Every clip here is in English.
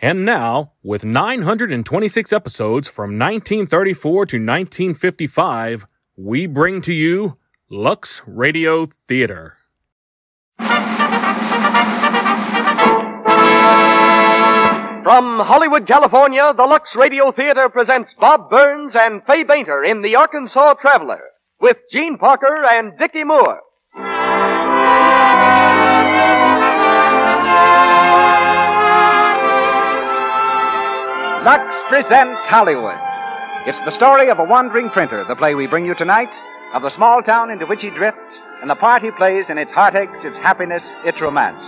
And now, with 926 episodes from 1934 to 1955, we bring to you Lux Radio Theater. From Hollywood, California, the Lux Radio Theater presents Bob Burns and Fay Bainter in The Arkansas Traveler with Jean Parker and Dickie Moore. Lux presents Hollywood. It's the story of a wandering printer, the play we bring you tonight, of the small town into which he drifts, and the part he plays in its heartaches, its happiness, its romance.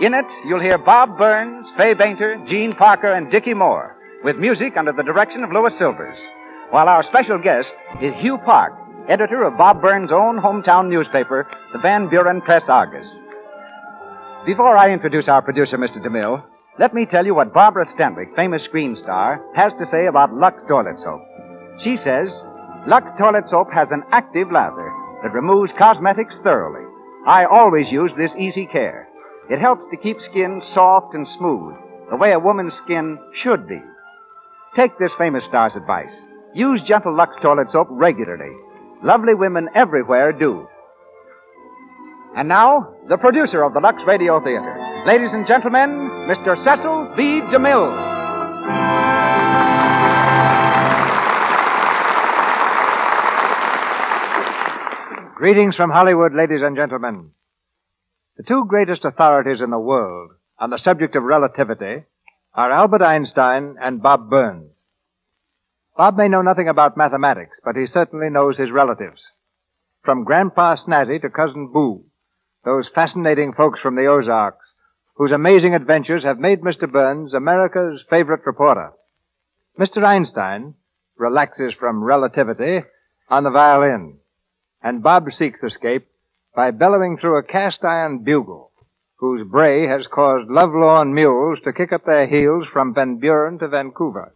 In it, you'll hear Bob Burns, Fay Bainter, Jean Parker, and Dickie Moore, with music under the direction of Louis Silvers. While our special guest is Hugh Park, editor of Bob Burns' own hometown newspaper, the Van Buren Press Argus. Before I introduce our producer, Mr. DeMille, let me tell you what Barbara Stanwyck, famous screen star, has to say about Lux toilet soap. She says, Lux toilet soap has an active lather that removes cosmetics thoroughly. I always use this easy care. It helps to keep skin soft and smooth, the way a woman's skin should be. Take this famous star's advice. Use gentle Lux toilet soap regularly. Lovely women everywhere do. And now, the producer of the Lux Radio Theater. Ladies and gentlemen, Mr. Cecil B. DeMille. Greetings from Hollywood, ladies and gentlemen. The two greatest authorities in the world on the subject of relativity are Albert Einstein and Bob Burns. Bob may know nothing about mathematics, but he certainly knows his relatives. From Grandpa Snazzy to Cousin Boo, those fascinating folks from the Ozarks, whose amazing adventures have made Mr. Burns America's favorite reporter. Mr. Einstein relaxes from relativity on the violin, and Bob seeks escape by bellowing through a cast iron bugle, whose bray has caused lovelorn mules to kick up their heels from Van Buren to Vancouver.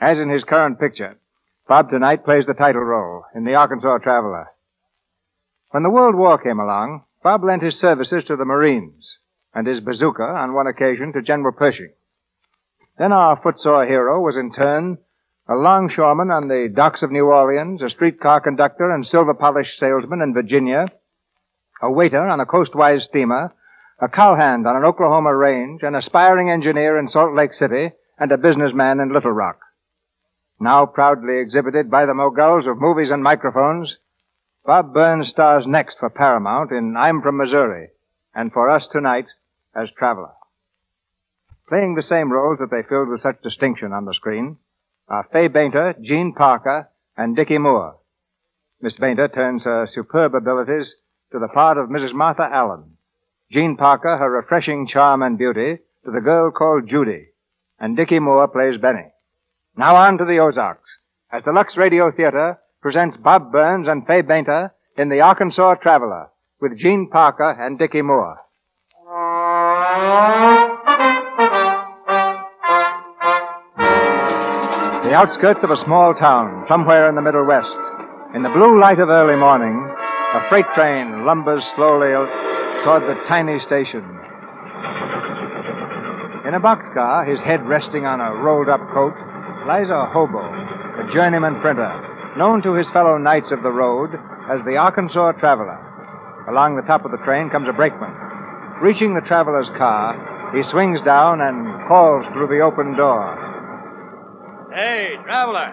As in his current picture, Bob tonight plays the title role in The Arkansas Traveler. When the World War came along, Bob lent his services to the Marines and his bazooka on one occasion to General Pershing. Then our footsore hero was in turn a longshoreman on the docks of New Orleans, a streetcar conductor and silver polish salesman in Virginia, a waiter on a coastwise steamer, a cowhand on an Oklahoma range, an aspiring engineer in Salt Lake City, and a businessman in Little Rock. Now proudly exhibited by the moguls of movies and microphones, Bob Burns stars next for Paramount in I'm from Missouri, and for us tonight as Traveler. Playing the same roles that they filled with such distinction on the screen are Fay Bainter, Jean Parker, and Dickie Moore. Miss Bainter turns her superb abilities to the part of Mrs. Martha Allen. Jean Parker, her refreshing charm and beauty, to the girl called Judy. And Dickie Moore plays Benny. Now on to the Ozarks, as the Lux Radio Theater presents Bob Burns and Fay Bainter in The Arkansas Traveler with Gene Parker and Dickie Moore. The outskirts of a small town, somewhere in the Middle West. In the blue light of early morning, a freight train lumbers slowly toward the tiny station. In a boxcar, his head resting on a rolled up coat, lies a hobo, a journeyman printer, known to his fellow knights of the road as the Arkansas Traveler. Along the top of the train comes a brakeman. Reaching the traveler's car, he swings down and calls through the open door. Hey, traveler.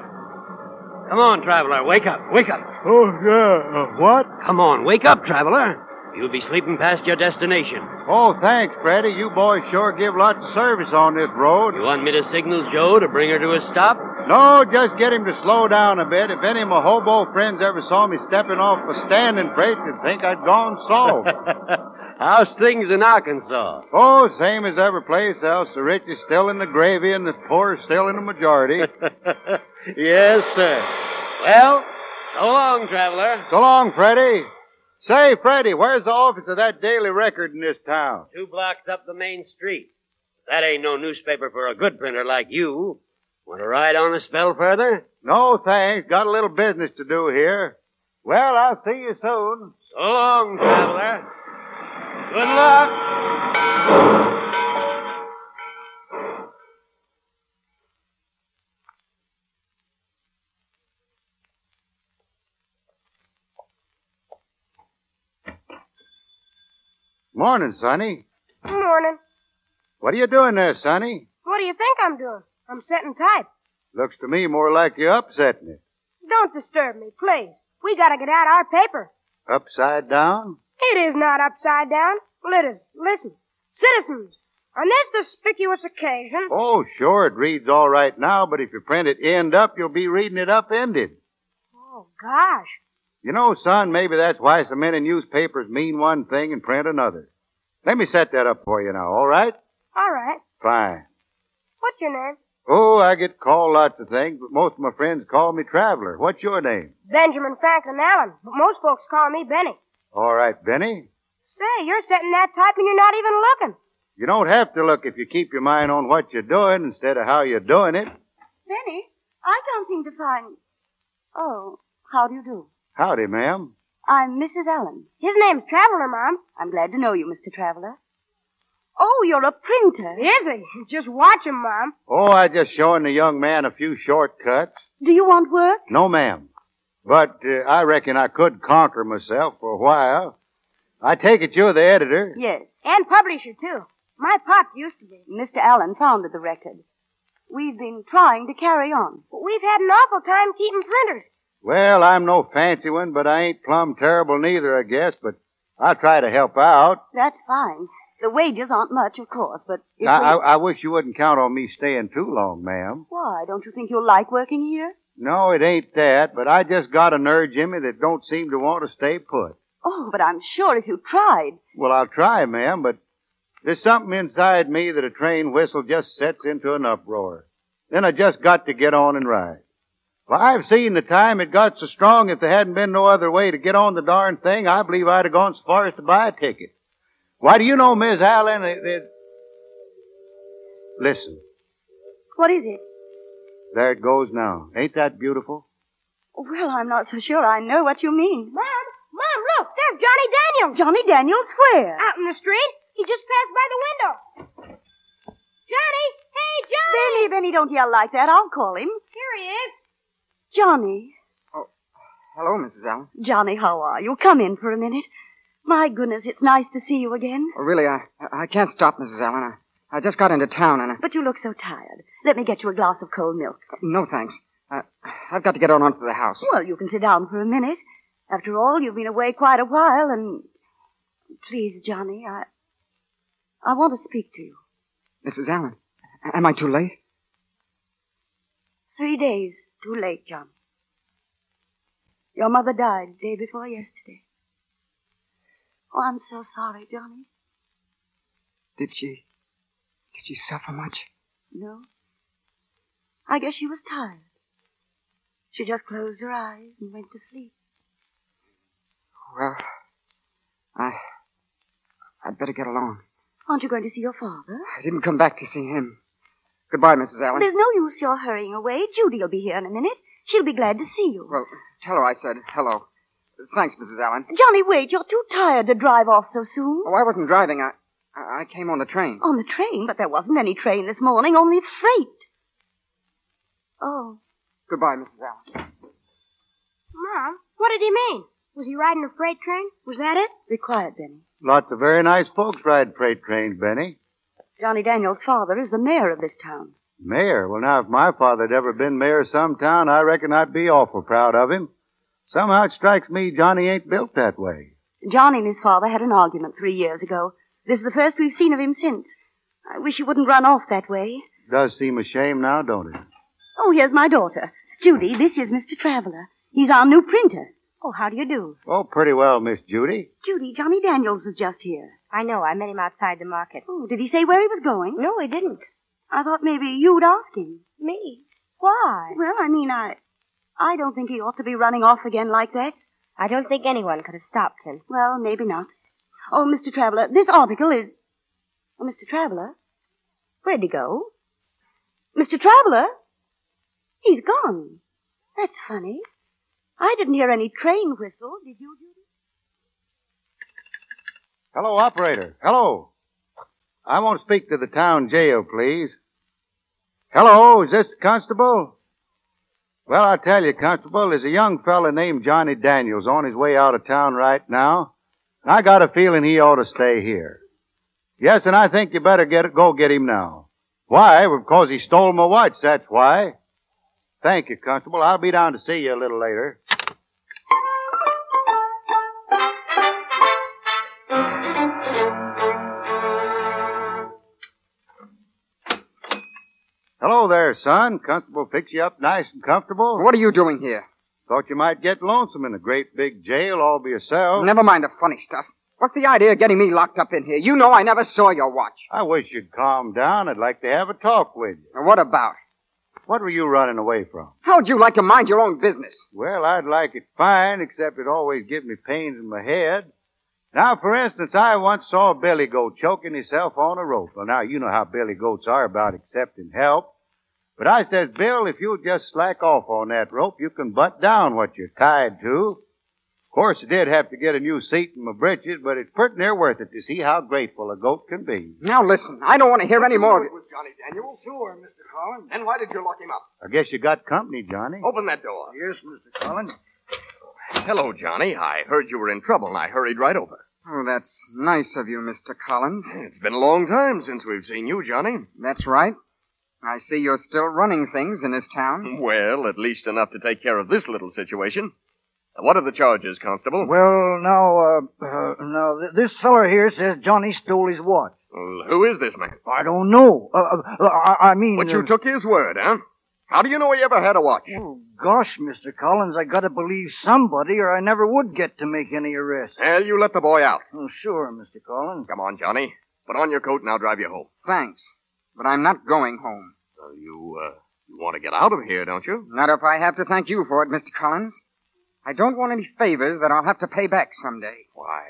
Come on, traveler. Wake up. Wake up. Oh, yeah. Uh, what? Come on. Wake up, traveler. You'll be sleeping past your destination. Oh, thanks, Freddy. You boys sure give lots of service on this road. You want me to signal Joe to bring her to a stop? No, just get him to slow down a bit. If any of my hobo friends ever saw me stepping off a standing freight, they'd think I'd gone soft. How's things in Arkansas? Oh, same as every place else. The rich is still in the gravy and the poor is still in the majority. yes, sir. Well, so long, traveler. so long, Freddy. Say, Freddy, where's the office of that daily record in this town? Two blocks up the main street. That ain't no newspaper for a good printer like you. Want to ride on a spell further? No, thanks. Got a little business to do here. Well, I'll see you soon. So long, traveler. Good luck. Morning, Sonny. Morning. What are you doing there, Sonny? What do you think I'm doing? I'm setting type. Looks to me more like you're upsetting it. Don't disturb me, please. We gotta get out our paper. Upside down? It is not upside down. Is. Listen. Citizens, on this conspicuous occasion. Oh, sure, it reads all right now, but if you print it end up, you'll be reading it upended. Oh, gosh. You know, son, maybe that's why so many newspapers mean one thing and print another. Let me set that up for you now, all right? All right. Fine. What's your name? Oh, I get called lots of things, but most of my friends call me Traveler. What's your name? Benjamin Franklin Allen, but most folks call me Benny. All right, Benny. Say, you're setting that type and you're not even looking. You don't have to look if you keep your mind on what you're doing instead of how you're doing it. Benny, I can't seem to find. Oh, how do you do? Howdy, ma'am. I'm Mrs. Allen. His name's Traveler, Mom. I'm glad to know you, Mr. Traveler. Oh, you're a printer. Is he? Just watch him, Mom. Oh, I just showing the young man a few shortcuts. Do you want work? No, ma'am. But uh, I reckon I could conquer myself for a while. I take it you're the editor. Yes. And publisher, too. My pop used to be. Mr. Allen founded the record. We've been trying to carry on. But we've had an awful time keeping printers. Well, I'm no fancy one, but I ain't plumb terrible neither, I guess. But I'll try to help out. That's fine. The wages aren't much, of course, but if I, we- I, I wish you wouldn't count on me staying too long, ma'am. Why, don't you think you'll like working here? No, it ain't that, but I just got a nerve, Jimmy, that don't seem to want to stay put. Oh, but I'm sure if you tried. Well, I'll try, ma'am, but there's something inside me that a train whistle just sets into an uproar. Then I just got to get on and ride. Well, I've seen the time it got so strong if there hadn't been no other way to get on the darn thing, I believe I'd have gone so far as to buy a ticket. Why, do you know, Miss Allen, it, it... Listen, What is it? There it goes now. Ain't that beautiful? Well, I'm not so sure I know what you mean. Mom, Mom, look, there's Johnny Daniels. Johnny Daniels where? Out in the street. He just passed by the window. Johnny! Hey, Johnny! Benny, Benny, don't yell like that. I'll call him. Here he is. Johnny. Oh, hello, Mrs. Allen. Johnny, how are you? Come in for a minute. My goodness, it's nice to see you again. Oh, really, I I can't stop, Mrs. Allen. I, I just got into town and I, But you look so tired. Let me get you a glass of cold milk. no thanks. I, I've got to get on onto the house. Well, you can sit down for a minute. After all, you've been away quite a while, and please, Johnny, I I want to speak to you. Mrs. Allen, am I too late? Three days too late, Johnny. Your mother died day before yesterday. Oh, I'm so sorry, Johnny. Did she? Did she suffer much? No. I guess she was tired. She just closed her eyes and went to sleep. Well, I I'd better get along. Aren't you going to see your father? I didn't come back to see him. Goodbye, Mrs. Allen. There's no use your hurrying away. Judy'll be here in a minute. She'll be glad to see you. Well, tell her I said hello. Thanks, Mrs. Allen. Johnny, wait. You're too tired to drive off so soon. Oh, I wasn't driving. I I I came on the train. On the train, but there wasn't any train this morning, only freight. Oh, Goodbye, Mrs. Allen. Mom, what did he mean? Was he riding a freight train? Was that it? be quiet, Benny. Lots of very nice folks ride freight trains, Benny. Johnny Daniels' father is the mayor of this town. Mayor? Well, now, if my father had ever been mayor of some town, I reckon I'd be awful proud of him. Somehow it strikes me Johnny ain't built that way. Johnny and his father had an argument three years ago. This is the first we've seen of him since. I wish he wouldn't run off that way. Does seem a shame now, don't it? Oh, here's my daughter. Judy, this is Mr. Traveler. He's our new printer. Oh, how do you do? Oh, pretty well, Miss Judy. Judy, Johnny Daniels was just here. I know. I met him outside the market. Oh, did he say where he was going? No, he didn't. I thought maybe you'd ask him. Me? Why? Well, I mean, I, I don't think he ought to be running off again like that. I don't think anyone could have stopped him. Well, maybe not. Oh, Mr. Traveler, this article is. Oh, Mr. Traveler? Where'd he go? Mr. Traveler? He's gone. That's funny. I didn't hear any train whistle. Did you, Judy? Hello, operator. Hello. I want to speak to the town jail, please. Hello, is this the constable? Well, I'll tell you, constable, there's a young fella named Johnny Daniels on his way out of town right now. I got a feeling he ought to stay here. Yes, and I think you better get go get him now. Why? Because he stole my watch, that's why. Thank you, constable. I'll be down to see you a little later. Hello there, son. Constable fix you up nice and comfortable? What are you doing here? Thought you might get lonesome in a great big jail all by yourself. Never mind the funny stuff. What's the idea of getting me locked up in here? You know I never saw your watch. I wish you'd calm down. I'd like to have a talk with you. What about? What were you running away from? How'd you like to mind your own business? Well, I'd like it fine, except it always gives me pains in my head. Now, for instance, I once saw a billy goat choking himself on a rope. Well, now, you know how billy goats are about accepting help. But I says, Bill, if you'll just slack off on that rope, you can butt down what you're tied to. Of course, I did have to get a new seat in my breeches, but it's pretty near worth it to see how grateful a goat can be. Now listen, I don't want to hear any more of it. was Johnny Daniels? Sure, Mr. Collins. Then why did you lock him up? I guess you got company, Johnny. Open that door. Yes, Mr. Collins. Hello, Johnny. I heard you were in trouble, and I hurried right over. Oh, that's nice of you, Mr. Collins. It's been a long time since we've seen you, Johnny. That's right. I see you're still running things in this town. Well, at least enough to take care of this little situation. Now, What are the charges, Constable? Well, now, uh, uh now, th- this feller here says Johnny stole his watch. Well, who is this man? I don't know. Uh, uh, I, I mean. But you uh, took his word, huh? How do you know he ever had a watch? Oh, gosh, Mr. Collins, I gotta believe somebody or I never would get to make any arrests. Well, you let the boy out. Oh, sure, Mr. Collins. Come on, Johnny. Put on your coat and I'll drive you home. Thanks. But I'm not going home. Well, you, uh, you want to get out of here, don't you? Not if I have to thank you for it, Mr. Collins. I don't want any favors that I'll have to pay back someday. Why,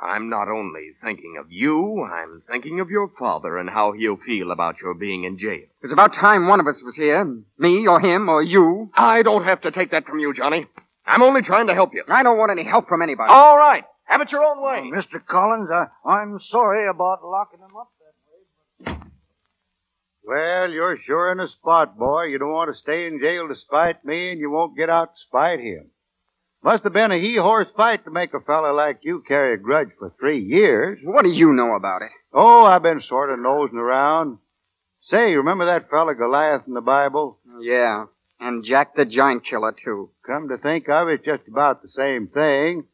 I'm not only thinking of you, I'm thinking of your father and how he'll feel about your being in jail. It's about time one of us was here. Me or him or you. I don't have to take that from you, Johnny. I'm only trying to help you. I don't want any help from anybody. All right. Have it your own way. Oh, Mr. Collins, I, I'm sorry about locking him up that way. Well, you're sure in a spot, boy. You don't want to stay in jail to spite me, and you won't get out to spite him. Must have been a he-horse fight to make a fella like you carry a grudge for three years. What do you know about it? Oh, I've been sort of nosing around. Say, remember that fella Goliath in the Bible? Yeah. And Jack the Giant Killer, too. Come to think of it, just about the same thing.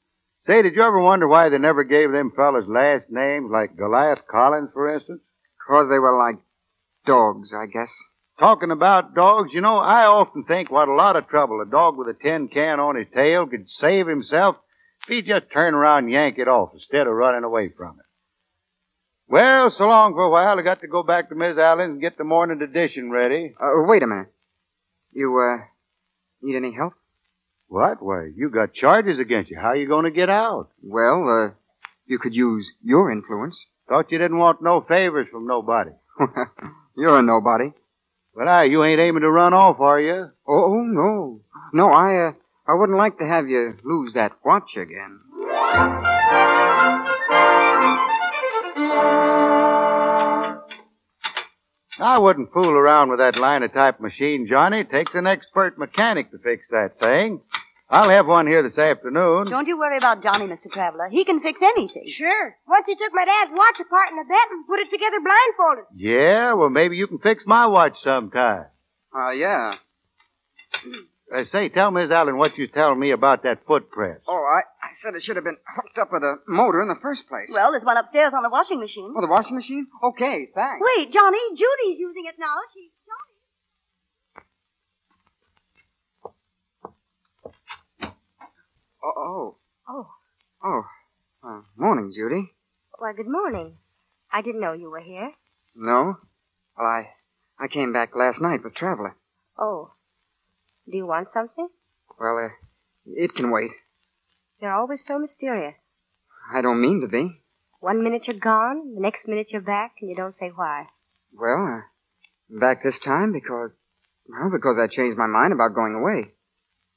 Say, did you ever wonder why they never gave them fellas last names, like Goliath Collins, for instance? Because they were like dogs, I guess. Talking about dogs, you know, I often think what a lot of trouble a dog with a tin can on his tail could save himself if he just turn around and yank it off instead of running away from it. Well, so long for a while. I got to go back to Miss Allen's and get the morning edition ready. Uh, wait a minute. You, uh, need any help? What? Why, you got charges against you. How you going to get out? Well, uh, you could use your influence. Thought you didn't want no favors from nobody. You're a nobody. But I, you ain't aiming to run off, are you? Oh, no. No, I, uh, I wouldn't like to have you lose that watch again. I wouldn't fool around with that linotype machine, Johnny. It takes an expert mechanic to fix that thing. I'll have one here this afternoon. Don't you worry about Johnny, Mr. Traveler. He can fix anything. Sure. Once he took my dad's watch apart in the bed and put it together blindfolded. Yeah, well, maybe you can fix my watch sometime. Uh, yeah. Uh, say, tell Miss Allen what you telling me about that foot press. Oh, I, I said it should have been hooked up with a motor in the first place. Well, there's one upstairs on the washing machine. Oh, the washing machine? Okay, thanks. Wait, Johnny, Judy's using it now. She's Oh, oh. Oh. Oh. Uh, morning, Judy. Why, good morning. I didn't know you were here. No? Well, I I came back last night with Traveler. Oh. Do you want something? Well, uh, it can wait. You're always so mysterious. I don't mean to be. One minute you're gone, the next minute you're back, and you don't say why. Well, uh, back this time because, well, because I changed my mind about going away.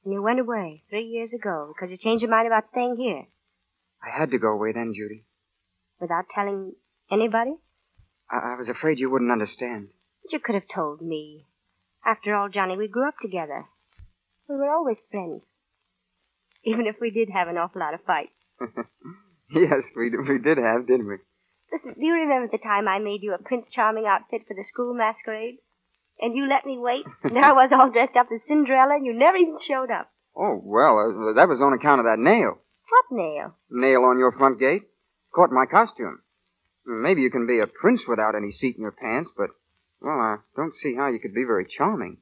And you went away three years ago because you changed your mind about staying here I had to go away then, Judy. without telling anybody. I, I was afraid you wouldn't understand. But you could have told me. After all, Johnny, we grew up together. We were always friends. Even if we did have an awful lot of fights. yes, we, we did have, didn't we? Listen, do you remember the time I made you a Prince Charming outfit for the school masquerade? And you let me wait? And there I was all dressed up as Cinderella, and you never even showed up. Oh, well, uh, that was on account of that nail. What nail? Nail on your front gate. Caught my costume. Maybe you can be a prince without any seat in your pants, but, well, I don't see how you could be very charming.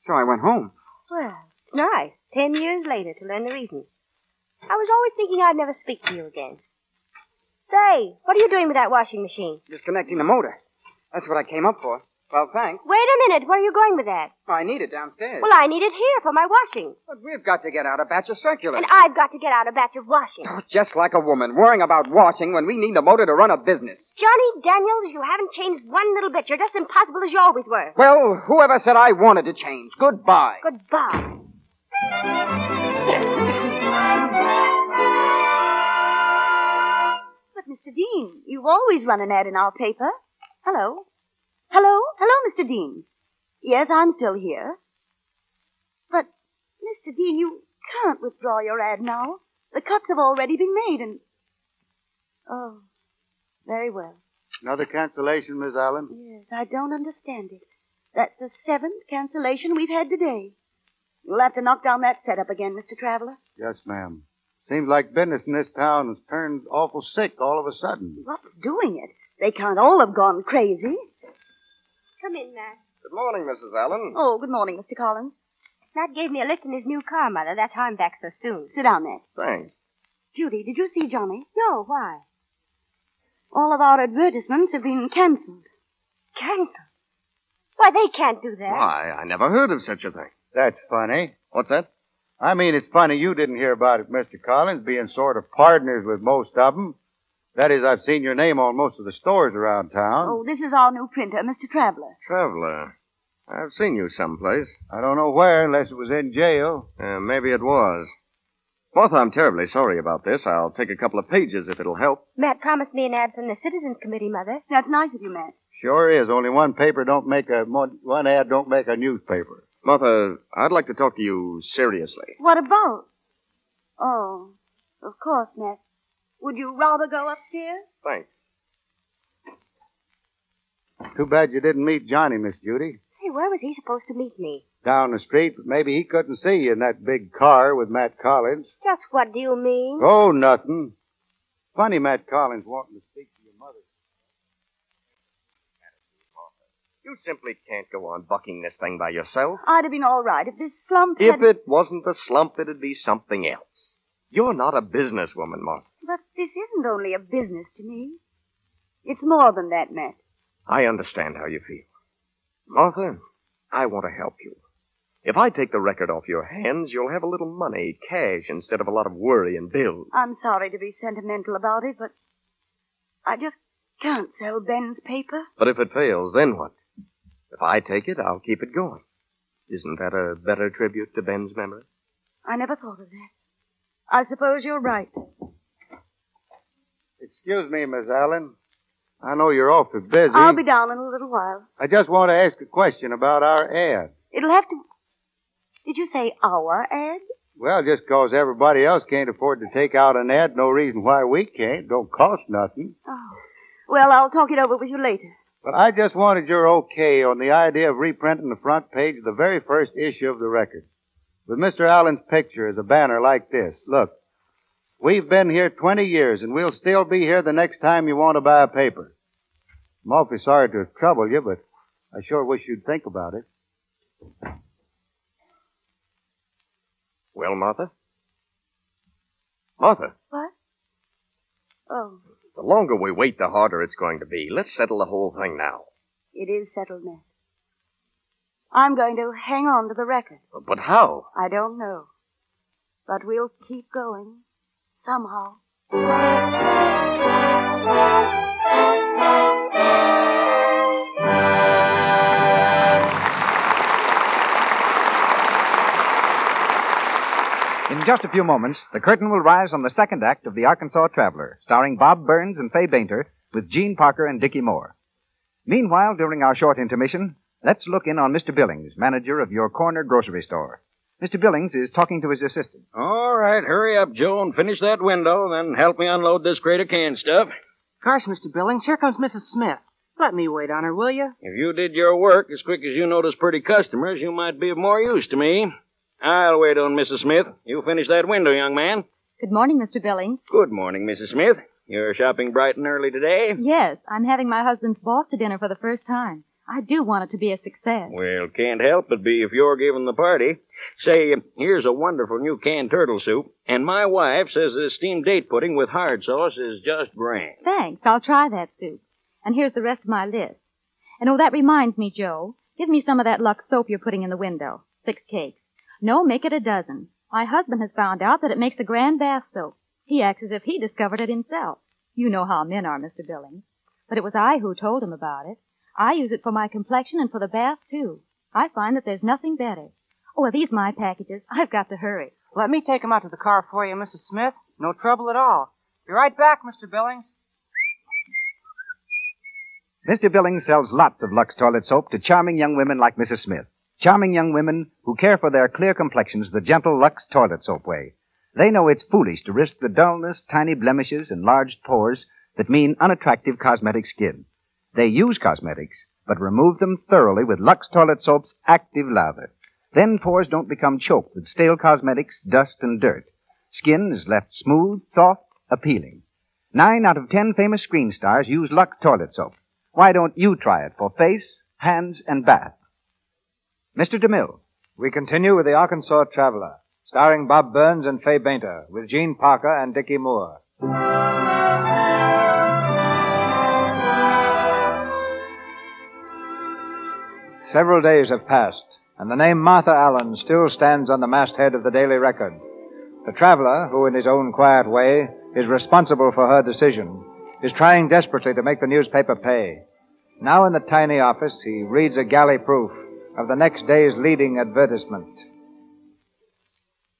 So I went home. Well, nice. Ten years later to learn the reason. I was always thinking I'd never speak to you again. Say, what are you doing with that washing machine? Disconnecting the motor. That's what I came up for. Well, thanks. Wait a minute. Where are you going with that? I need it downstairs. Well, I need it here for my washing. But we've got to get out a batch of circulars. And I've got to get out a batch of washing. Oh, just like a woman, worrying about washing when we need the motor to run a business. Johnny Daniels, you haven't changed one little bit. You're just as impossible as you always were. Well, whoever said I wanted to change? Goodbye. Goodbye. But, Mr. Dean, you've always run an ad in our paper. Hello? Hello? Hello, Mr. Dean. Yes, I'm still here. But, Mr. Dean, you can't withdraw your ad now. The cuts have already been made and. Oh, very well. Another cancellation, Miss Allen? Yes, I don't understand it. That's the seventh cancellation we've had today. You'll have to knock down that setup again, Mr. Traveler. Yes, ma'am. Seems like business in this town has turned awful sick all of a sudden. What's doing it? They can't all have gone crazy. Come in, Matt. Good morning, Mrs. Allen. Oh, good morning, Mr. Collins. Matt gave me a lift in his new car, Mother. That's how I'm back so soon. Sit down, Matt. Thanks. Judy, did you see Johnny? No, why? All of our advertisements have been cancelled. Cancelled? Why, they can't do that. Why, I never heard of such a thing. That's funny. What's that? I mean, it's funny you didn't hear about it, Mr. Collins, being sort of partners with most of them. That is, I've seen your name on most of the stores around town. Oh, this is our new printer, Mr. Traveler. Traveler. I've seen you someplace. I don't know where, unless it was in jail. Uh, maybe it was. Martha, I'm terribly sorry about this. I'll take a couple of pages if it'll help. Matt promised me an ad from the Citizens Committee, Mother. That's nice of you, Matt. Sure is. Only one paper don't make a one one ad don't make a newspaper. Martha, I'd like to talk to you seriously. What about? Oh, of course, Matt. Would you rather go upstairs? Thanks. Too bad you didn't meet Johnny, Miss Judy. Hey, where was he supposed to meet me? Down the street, but maybe he couldn't see you in that big car with Matt Collins. Just what do you mean? Oh, nothing. Funny Matt Collins wanting to speak to your mother. You simply can't go on bucking this thing by yourself. I'd have been all right if this slump If had... it wasn't the slump, it'd be something else. You're not a businesswoman, Martha. But this isn't only a business to me. It's more than that, Matt. I understand how you feel. Martha, I want to help you. If I take the record off your hands, you'll have a little money, cash, instead of a lot of worry and bills. I'm sorry to be sentimental about it, but I just can't sell Ben's paper. But if it fails, then what? If I take it, I'll keep it going. Isn't that a better tribute to Ben's memory? I never thought of that. I suppose you're right. Excuse me, Miss Allen. I know you're awfully busy. I'll be down in a little while. I just want to ask a question about our ad. It'll have to. Did you say our ad? Well, just 'cause everybody else can't afford to take out an ad, no reason why we can't. Don't cost nothing. Oh. Well, I'll talk it over with you later. But I just wanted your okay on the idea of reprinting the front page of the very first issue of the record. With Mr. Allen's picture as a banner like this. Look, we've been here 20 years and we'll still be here the next time you want to buy a paper. I'm awfully sorry to trouble you, but I sure wish you'd think about it. Well, Martha? Martha, What? Oh. The longer we wait, the harder it's going to be. Let's settle the whole thing now. It is settled, Ned. I'm going to hang on to the record. But how? I don't know. But we'll keep going. Somehow. In just a few moments, the curtain will rise on the second act of The Arkansas Traveler, starring Bob Burns and Fay Bainter, with Jean Parker and Dickie Moore. Meanwhile, during our short intermission, let's look in on Mr. Billings, manager of your corner grocery store. Mr. Billings is talking to his assistant. All right, hurry up, Joe, and finish that window, then help me unload this crate of canned stuff. Gosh, Mr. Billings, here comes Mrs. Smith. Let me wait on her, will you? If you did your work as quick as you notice pretty customers, you might be of more use to me. I'll wait on Mrs. Smith. You finish that window, young man. Good morning, Mr. Billings. Good morning, Mrs. Smith. You're shopping bright and early today? Yes, I'm having my husband's boss to dinner for the first time. I do want it to be a success. Well, can't help but be if you're giving the party. Say, here's a wonderful new canned turtle soup, and my wife says this steamed date pudding with hard sauce is just grand. Thanks. I'll try that soup. And here's the rest of my list. And oh, that reminds me, Joe. Give me some of that Lux soap you're putting in the window. Six cakes. No, make it a dozen. My husband has found out that it makes a grand bath soap. He acts as if he discovered it himself. You know how men are, Mr. Billings. But it was I who told him about it. I use it for my complexion and for the bath, too. I find that there's nothing better. Oh, are these my packages? I've got to hurry. Let me take 'em out to the car for you, Mrs. Smith. No trouble at all. Be right back, Mr. Billings. Mr. Billings sells lots of Lux toilet soap to charming young women like Mrs. Smith. Charming young women who care for their clear complexions the gentle Lux toilet soap way. They know it's foolish to risk the dullness, tiny blemishes, and enlarged pores that mean unattractive cosmetic skin. They use cosmetics, but remove them thoroughly with Lux Toilet Soap's active lather. Then pores don't become choked with stale cosmetics, dust, and dirt. Skin is left smooth, soft, appealing. Nine out of ten famous screen stars use Lux Toilet Soap. Why don't you try it for face, hands, and bath? Mr. DeMille. We continue with the Arkansas Traveler, starring Bob Burns and Fay Bainter, with Jean Parker and Dickie Moore. Several days have passed, and the name Martha Allen still stands on the masthead of the Daily Record. The traveler, who in his own quiet way is responsible for her decision, is trying desperately to make the newspaper pay. Now in the tiny office, he reads a galley proof of the next day's leading advertisement.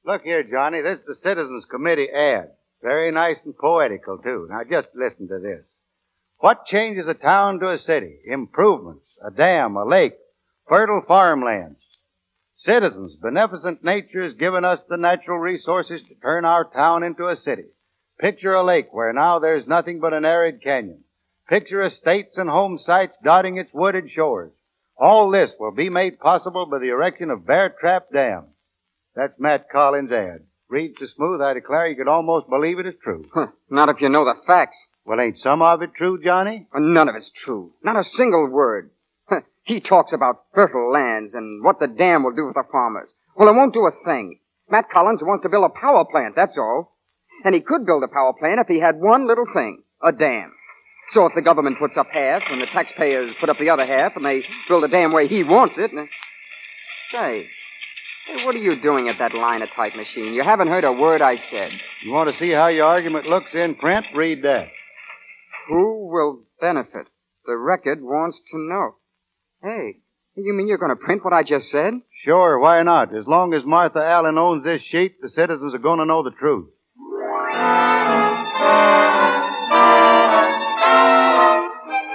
Look here, Johnny. This is the Citizens Committee ad. Very nice and poetical, too. Now just listen to this. What changes a town to a city? Improvements, a dam, a lake, fertile farmlands. Citizens, beneficent nature has given us the natural resources to turn our town into a city. Picture a lake where now there's nothing but an arid canyon. Picture estates and home sites dotting its wooded shores. All this will be made possible by the erection of Bear Trap Dam. That's Matt Collins' ad. Reads so smooth, I declare you could almost believe it is true. Huh, not if you know the facts. Well, ain't some of it true, Johnny? None of it's true. Not a single word. He talks about fertile lands and what the dam will do for the farmers. Well, it won't do a thing. Matt Collins wants to build a power plant, that's all. And he could build a power plant if he had one little thing, a dam. So if the government puts up half and the taxpayers put up the other half and they build a dam where he wants it. And... Say, hey, what are you doing at that linotype machine? You haven't heard a word I said. You want to see how your argument looks in print? Read that. Who will benefit? The record wants to know. Hey, you mean you're going to print what I just said? Sure, why not? As long as Martha Allen owns this sheet, the citizens are going to know the truth.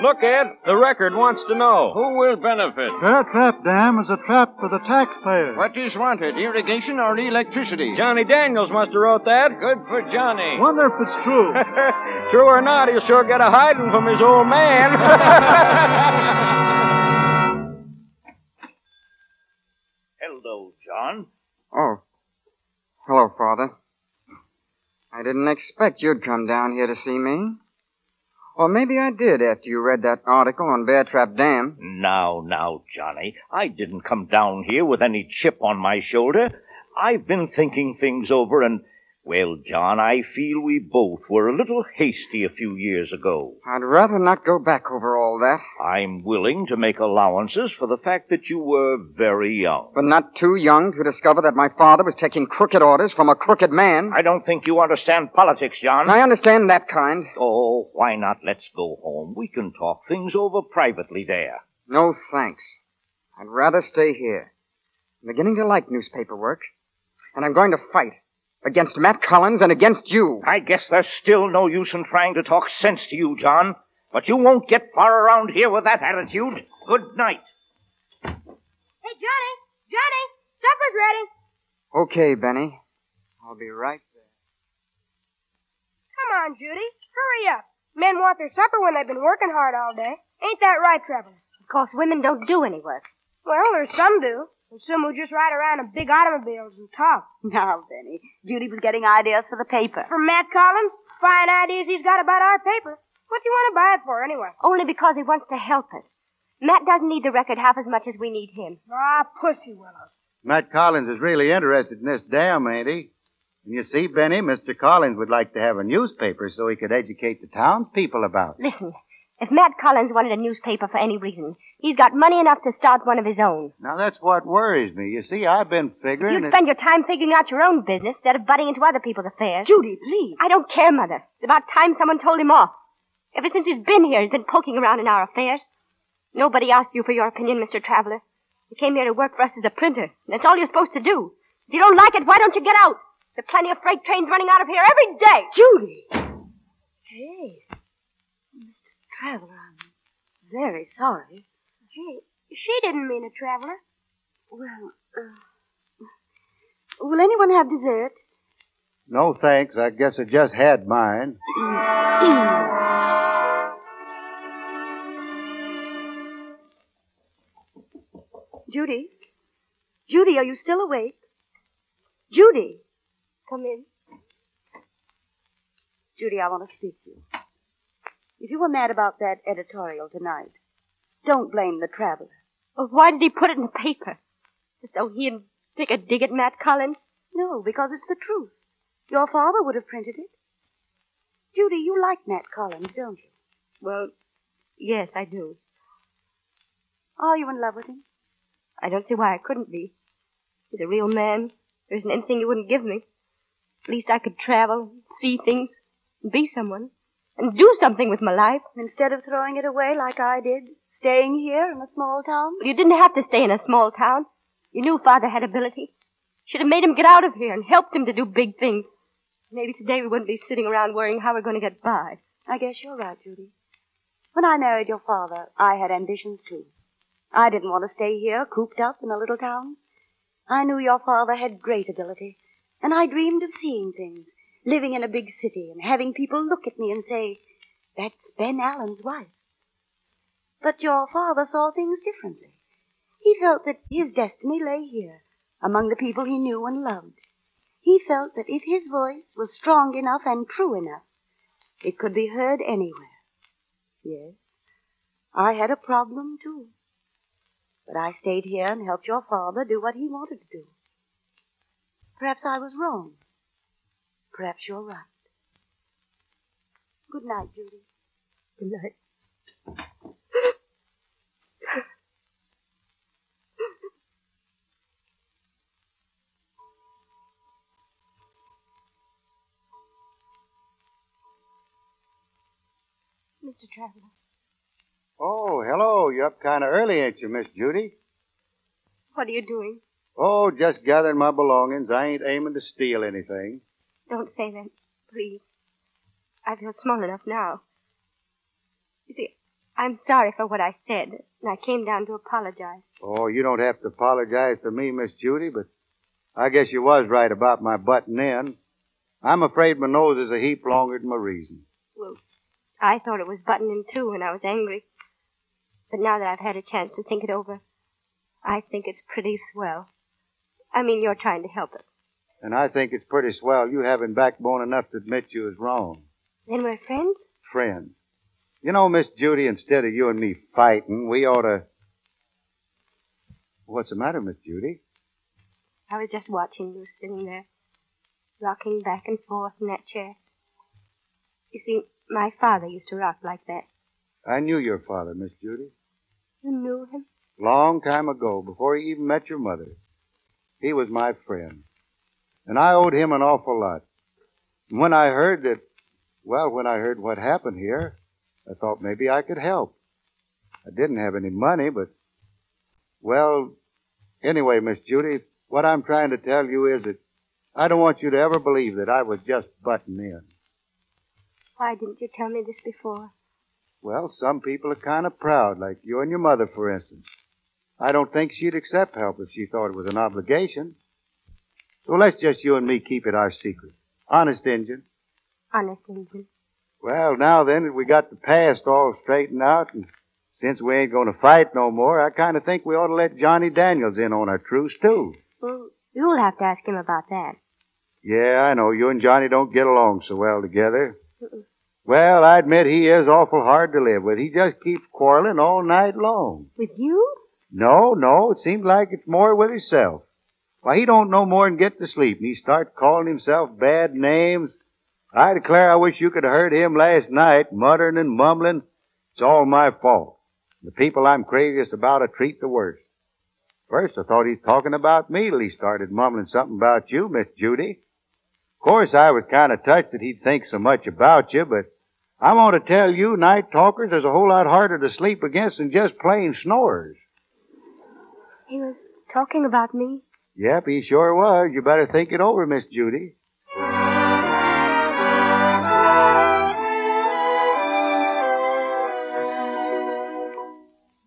Look, Ed, the record wants to know who will benefit. Bear Trap Dam is a trap for the taxpayer. What is wanted, irrigation or electricity? Johnny Daniels must have wrote that. Good for Johnny. Wonder if it's true. true or not, he'll sure get a hiding from his old man. John. Oh. Hello, Father. I didn't expect you'd come down here to see me. Or maybe I did after you read that article on Bear Trap Dam. Now, now, Johnny. I didn't come down here with any chip on my shoulder. I've been thinking things over and, Well, John, I feel we both were a little hasty a few years ago. I'd rather not go back over all that. I'm willing to make allowances for the fact that you were very young. But not too young to discover that my father was taking crooked orders from a crooked man. I don't think you understand politics, John. I understand that kind. Oh, why not? Let's go home. We can talk things over privately there. No thanks. I'd rather stay here. I'm beginning to like newspaper work. And I'm going to fight. Against Matt Collins and against you. I guess there's still no use in trying to talk sense to you, John. But you won't get far around here with that attitude. Good night. Hey, Johnny! Johnny! Supper's ready! Okay, Benny. I'll be right there. Come on, Judy. Hurry up. Men want their supper when they've been working hard all day. Ain't that right, Trevor? Of course, women don't do any work. Well, there's some do. And some who just ride around in big automobiles and talk. Now, Benny, Judy was getting ideas for the paper. From Matt Collins? Fine ideas he's got about our paper. What do you want to buy it for, anyway? Only because he wants to help us. Matt doesn't need the record half as much as we need him. Ah, pussy willows. Matt Collins is really interested in this dam, ain't he? And you see, Benny, Mr. Collins would like to have a newspaper so he could educate the townspeople about it. Listen, if Matt Collins wanted a newspaper for any reason, he's got money enough to start one of his own. Now, that's what worries me. You see, I've been figuring You that... spend your time figuring out your own business instead of butting into other people's affairs. Judy, please. I don't care, Mother. It's about time someone told him off. Ever since he's been here, he's been poking around in our affairs. Nobody asked you for your opinion, Mr. Traveler. You came here to work for us as a printer. That's all you're supposed to do. If you don't like it, why don't you get out? There are plenty of freight trains running out of here every day. Judy! Hey, Mr. Traveler, I'm very sorry. Gee, she didn't mean a Traveler. Well, uh, will anyone have dessert? No, thanks. I guess I just had mine. Judy? Judy, are you still awake? Judy! Come in. Judy, I want to speak to you. If you were mad about that editorial tonight, don't blame the traveler. Well, why did he put it in the paper? Just so he'd take a dig at Matt Collins? No, because it's the truth. Your father would have printed it. Judy, you like Matt Collins, don't you? Well, yes, I do. Are you in love with him? I don't see why I couldn't be. He's a real man. There isn't anything he wouldn't give me. At least I could travel, see things, and be someone, and do something with my life. Instead of throwing it away like I did, staying here in a small town? You didn't have to stay in a small town. You knew Father had ability. Should have made him get out of here and helped him to do big things. Maybe today we wouldn't be sitting around worrying how we're going to get by. I guess you're right, Judy. When I married your father, I had ambitions too. I didn't want to stay here, cooped up in a little town. I knew your father had great ability, and I dreamed of seeing things, living in a big city and having people look at me and say, that's Ben Allen's wife. But your father saw things differently. He felt that his destiny lay here, among the people he knew and loved. He felt that if his voice was strong enough and true enough, it could be heard anywhere. Yes, I had a problem too. But I stayed here and helped your father do what he wanted to do. Perhaps I was wrong. Perhaps you're right. Good night, Judy. Good night. Mr. Traveler. Oh, hello. You're up kind of early, ain't you, Miss Judy? What are you doing? Oh, just gathering my belongings. I ain't aiming to steal anything. Don't say that, please. I feel small enough now. You see, I'm sorry for what I said, and I came down to apologize. Oh, you don't have to apologize to me, Miss Judy, but I guess you was right about my butting in. I'm afraid my nose is a heap longer than my reason. Well, I thought it was buttoning too, and I was angry. But now that I've had a chance to think it over, I think it's pretty swell. I mean, you're trying to help us. And I think it's pretty swell you having backbone enough to admit you was wrong. Then we're friends? Friends. You know, Miss Judy, instead of you and me fighting, we ought to. What's the matter, Miss Judy? I was just watching you sitting there. rocking back and forth in that chair. You see, my father used to rock like that. I knew your father, Miss Judy. You knew him? Long time ago, before he even met your mother. He was my friend. And I owed him an awful lot. And when I heard that, well, when I heard what happened here, I thought maybe I could help. I didn't have any money, but, well, anyway, Miss Judy, what I'm trying to tell you is that I don't want you to ever believe that I was just butting in. Why didn't you tell me this before? Well, some people are kind of proud, like you and your mother, for instance. I don't think she'd accept help if she thought it was an obligation. So let's just you and me keep it our secret. Honest, Injun. Honest, Injun. Well, now then, that we got the past all straightened out, and since we ain't going to fight no more, I kind of think we ought to let Johnny Daniels in on our truce, too. Well, you'll have to ask him about that. Yeah, I know. You and Johnny don't get along so well together. Mm-mm. Well, I admit he is awful hard to live with. He just keeps quarreling all night long. With you? No, no, it seems like it's more with himself. Why, he don't no more than get to sleep, and he start calling himself bad names. I declare I wish you could have heard him last night, muttering and mumbling. It's all my fault. The people I'm craziest about I treat the worst. First, I thought he was talking about me till he started mumbling something about you, Miss Judy. Of course, I was kind of touched that he'd think so much about you, but I want to tell you, night talkers is a whole lot harder to sleep against than just plain snorers. He was talking about me. Yep, he sure was. You better think it over, Miss Judy.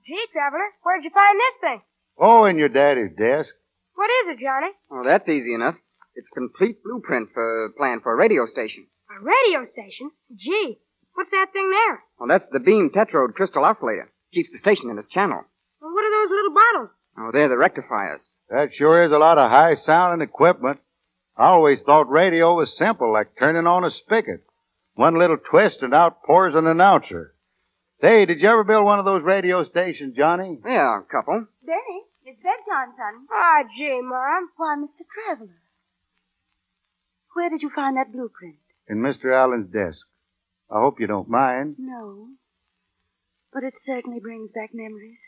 Gee, Traveler, where'd you find this thing? Oh, in your daddy's desk. What is it, Johnny? Oh, that's easy enough. It's a complete blueprint for plan for a radio station. A radio station? Gee, what's that thing there? Well, that's the beam tetrode crystal oscillator. Keeps the station in its channel. Well, what are those little bottles? Oh, they're the rectifiers. That sure is a lot of high sounding equipment. I always thought radio was simple, like turning on a spigot. One little twist and out pours an announcer. Say, did you ever build one of those radio stations, Johnny? Yeah, a couple. Benny, it's bedtime, son. Ah, gee, Mom. Why, Mr. Traveler. Where did you find that blueprint? In Mr. Allen's desk. I hope you don't mind. No. But it certainly brings back memories.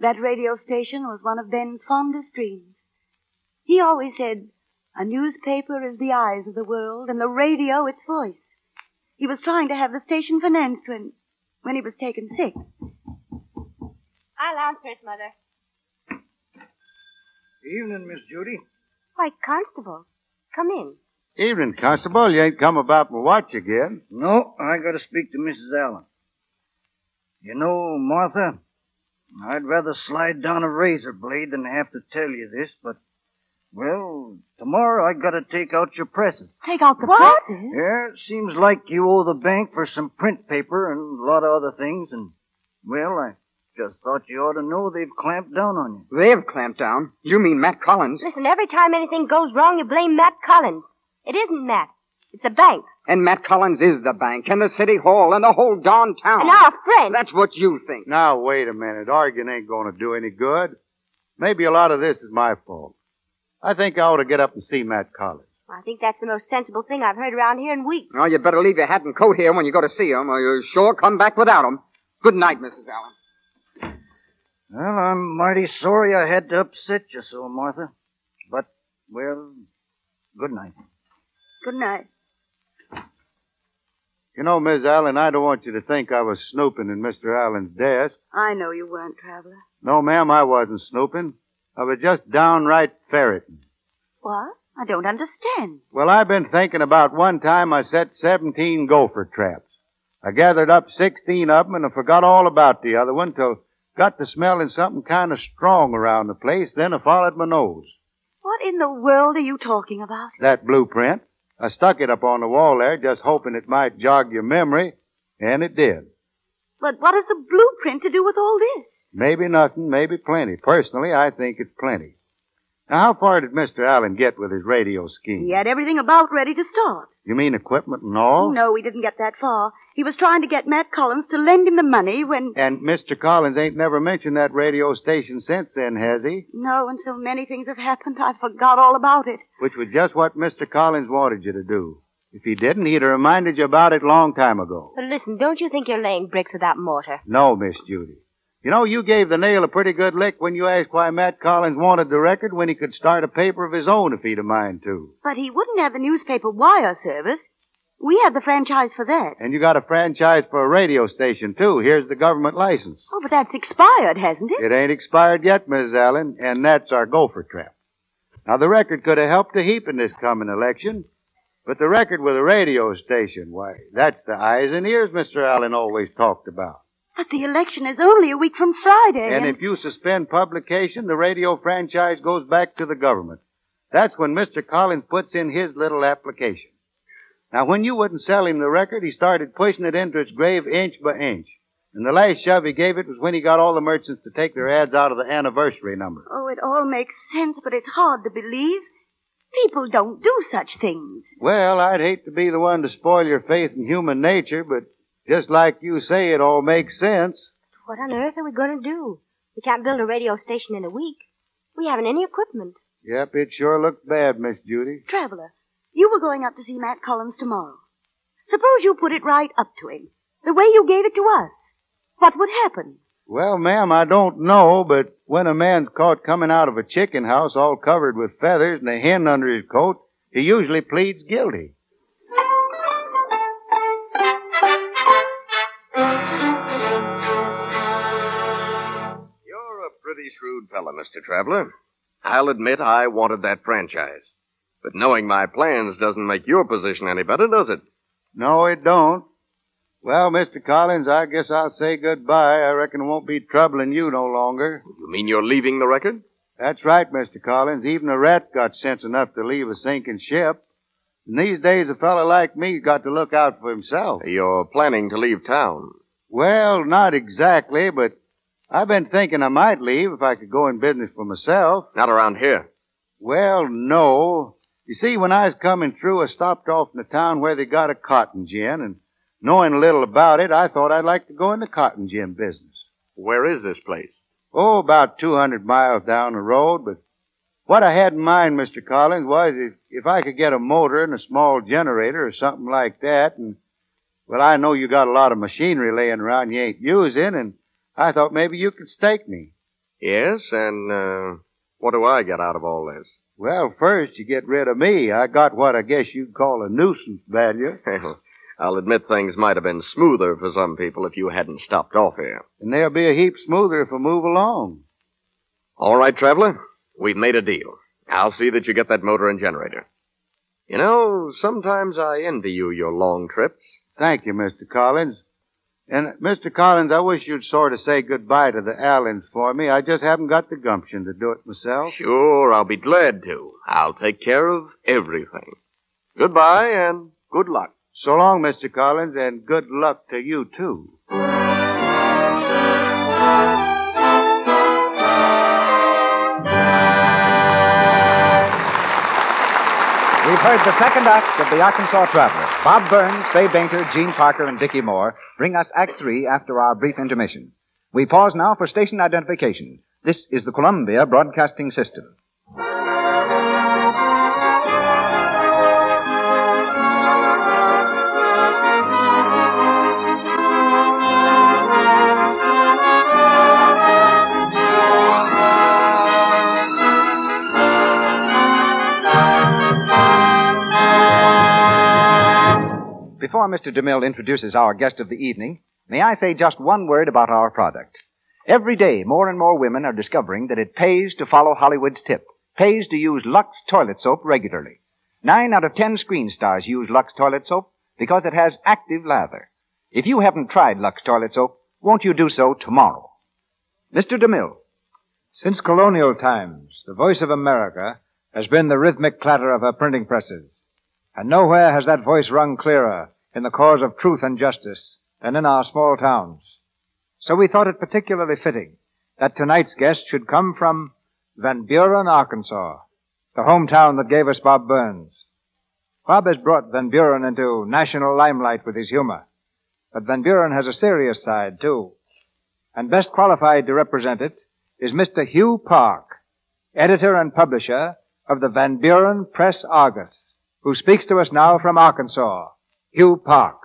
That radio station was one of Ben's fondest dreams. He always said, a newspaper is the eyes of the world and the radio its voice. He was trying to have the station financed when, when he was taken sick. I'll answer it, Mother. Evening, Miss Judy. Why, Constable, come in. Evening, Constable. You ain't come about my watch again. No, I gotta speak to Mrs. Allen. You know, Martha, I'd rather slide down a razor blade than have to tell you this, but, well, tomorrow I gotta take out your presses. Take out the What? presses? Yeah, it seems like you owe the bank for some print paper and a lot of other things, and, well, I just thought you ought to know they've clamped down on you. They've clamped down. You mean Matt Collins? Listen, every time anything goes wrong, you blame Matt Collins. It isn't Matt. It's the bank. And Matt Collins is the bank, and the city hall, and the whole darn town. And our friend. That's what you think. Now, wait a minute. Arguing ain't going to do any good. Maybe a lot of this is my fault. I think I ought to get up and see Matt Collins. I think that's the most sensible thing I've heard around here in weeks. Well, you better leave your hat and coat here when you go to see him, or you'll sure come back without 'em. Good night, Mrs. Allen. Well, I'm mighty sorry I had to upset you so, Martha. But, well, good night. Good night. You know, Miss Allen, I don't want you to think I was snooping in Mr. Allen's desk. I know you weren't, Traveler. No, ma'am, I wasn't snooping. I was just downright ferreting. What? I don't understand. Well, I've been thinking about one time I set 17 gopher traps. I gathered up 16 of 'em and I forgot all about the other one till got to smelling something kind of strong around the place. Then I followed my nose. What in the world are you talking about? That blueprint. I stuck it up on the wall there just hoping it might jog your memory, and it did. But what has the blueprint to do with all this? Maybe nothing, maybe plenty. Personally, I think it's plenty. Now, how far did Mr. Allen get with his radio scheme? He had everything about ready to start. You mean equipment and all? No, we didn't get that far. He was trying to get Matt Collins to lend him the money when. And Mr. Collins ain't never mentioned that radio station since then, has he? No, and so many things have happened, I forgot all about it. Which was just what Mr. Collins wanted you to do. If he didn't, he'd have reminded you about it long time ago. But listen, don't you think you're laying bricks without mortar? No, Miss Judy. You know, you gave the nail a pretty good lick when you asked why Matt Collins wanted the record when he could start a paper of his own if he'd a mind to. But he wouldn't have the newspaper wire service. We have the franchise for that. And you got a franchise for a radio station, too. Here's the government license. Oh, but that's expired, hasn't it? It ain't expired yet, Miss Allen, and that's our gopher trap. Now, the record could have helped a heap in this coming election, but the record with a radio station, why, that's the eyes and ears Mr. Allen always talked about. But the election is only a week from Friday. And if you suspend publication, the radio franchise goes back to the government. That's when Mr. Collins puts in his little application. Now, when you wouldn't sell him the record, he started pushing it into its grave inch by inch. And the last shove he gave it was when he got all the merchants to take their ads out of the anniversary number. Oh, it all makes sense, but it's hard to believe. People don't do such things. Well, I'd hate to be the one to spoil your faith in human nature, but just like you say, it all makes sense. What on earth are we going to do? We can't build a radio station in a week. We haven't any equipment. Yep, it sure looks bad, Miss Judy. Traveler, you were going up to see Matt Collins tomorrow. Suppose you put it right up to him, the way you gave it to us. What would happen? Well, ma'am, I don't know, but when a man's caught coming out of a chicken house all covered with feathers and a hen under his coat, he usually pleads guilty. You're a pretty shrewd fellow, Mr. Traveler. I'll admit I wanted that franchise. But knowing my plans doesn't make your position any better, does it? No, it don't. Well, Mr. Collins, I guess I'll say goodbye. I reckon it won't be troubling you no longer. You mean you're leaving the record? That's right, Mr. Collins. Even a rat got sense enough to leave a sinking ship. And these days, a fellow like me's got to look out for himself. You're planning to leave town. Well, not exactly, but I've been thinking I might leave if I could go in business for myself. Not around here. Well, no. You see, when I was coming through, I stopped off in the town where they got a cotton gin, and knowing a little about it, I thought I'd like to go in the cotton gin business. Where is this place? Oh, about 200 miles down the road, but what I had in mind, Mr. Collins, was if, if I could get a motor and a small generator or something like that, and, well, I know you got a lot of machinery laying around you ain't using, and I thought maybe you could stake me. Yes, and, uh, what do I get out of all this? Well, first you get rid of me. I got what I guess you'd call a nuisance value. I'll admit things might have been smoother for some people if you hadn't stopped off here. And they'll be a heap smoother if I move along. All right, Traveler. We've made a deal. I'll see that you get that motor and generator. You know, sometimes I envy you your long trips. Thank you, Mr. Collins. And, Mr. Collins, I wish you'd sort of say goodbye to the Allens for me. I just haven't got the gumption to do it myself. Sure, I'll be glad to. I'll take care of everything. Goodbye and good luck. So long, Mr. Collins, and good luck to you, too. Heard the second act of The Arkansas Traveler. Bob Burns, Fay Bainter, Jean Parker, and Dickie Moore bring us Act Three after our brief intermission. We pause now for station identification. This is the Columbia Broadcasting System. Before Mr. DeMille introduces our guest of the evening, may I say just one word about our product? Every day, more and more women are discovering that it pays to follow Hollywood's tip, pays to use Lux toilet soap regularly. Nine out of ten screen stars use Lux toilet soap because it has active lather. If you haven't tried Lux toilet soap, won't you do so tomorrow? Mr. DeMille. Since colonial times, the voice of America has been the rhythmic clatter of her printing presses. And nowhere has that voice rung clearer in the cause of truth and justice than in our small towns. So we thought it particularly fitting that tonight's guest should come from Van Buren, Arkansas, the hometown that gave us Bob Burns. Bob has brought Van Buren into national limelight with his humor. But Van Buren has a serious side, too. And best qualified to represent it is Mr. Hugh Park, editor and publisher of the Van Buren Press Argus, who speaks to us now from Arkansas. Hugh Park.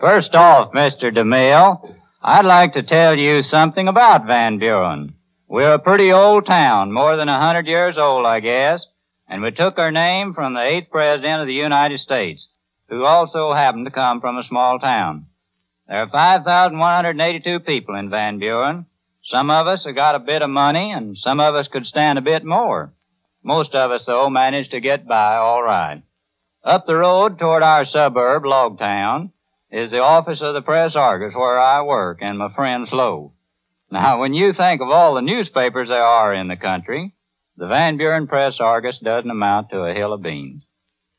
First off, Mr. DeMille, I'd like to tell you something about Van Buren. We're a pretty old town, more than a hundred years old, I guess, and we took our name from the eighth president of the United States, who also happened to come from a small town. There are 5,182 people in Van Buren. Some of us have got a bit of money, and some of us could stand a bit more. Most of us, though, managed to get by all right. Up the road toward our suburb, Logtown, is the office of the Press Argus where I work and my friend Slow. Now, when you think of all the newspapers there are in the country, the Van Buren Press Argus doesn't amount to a hill of beans.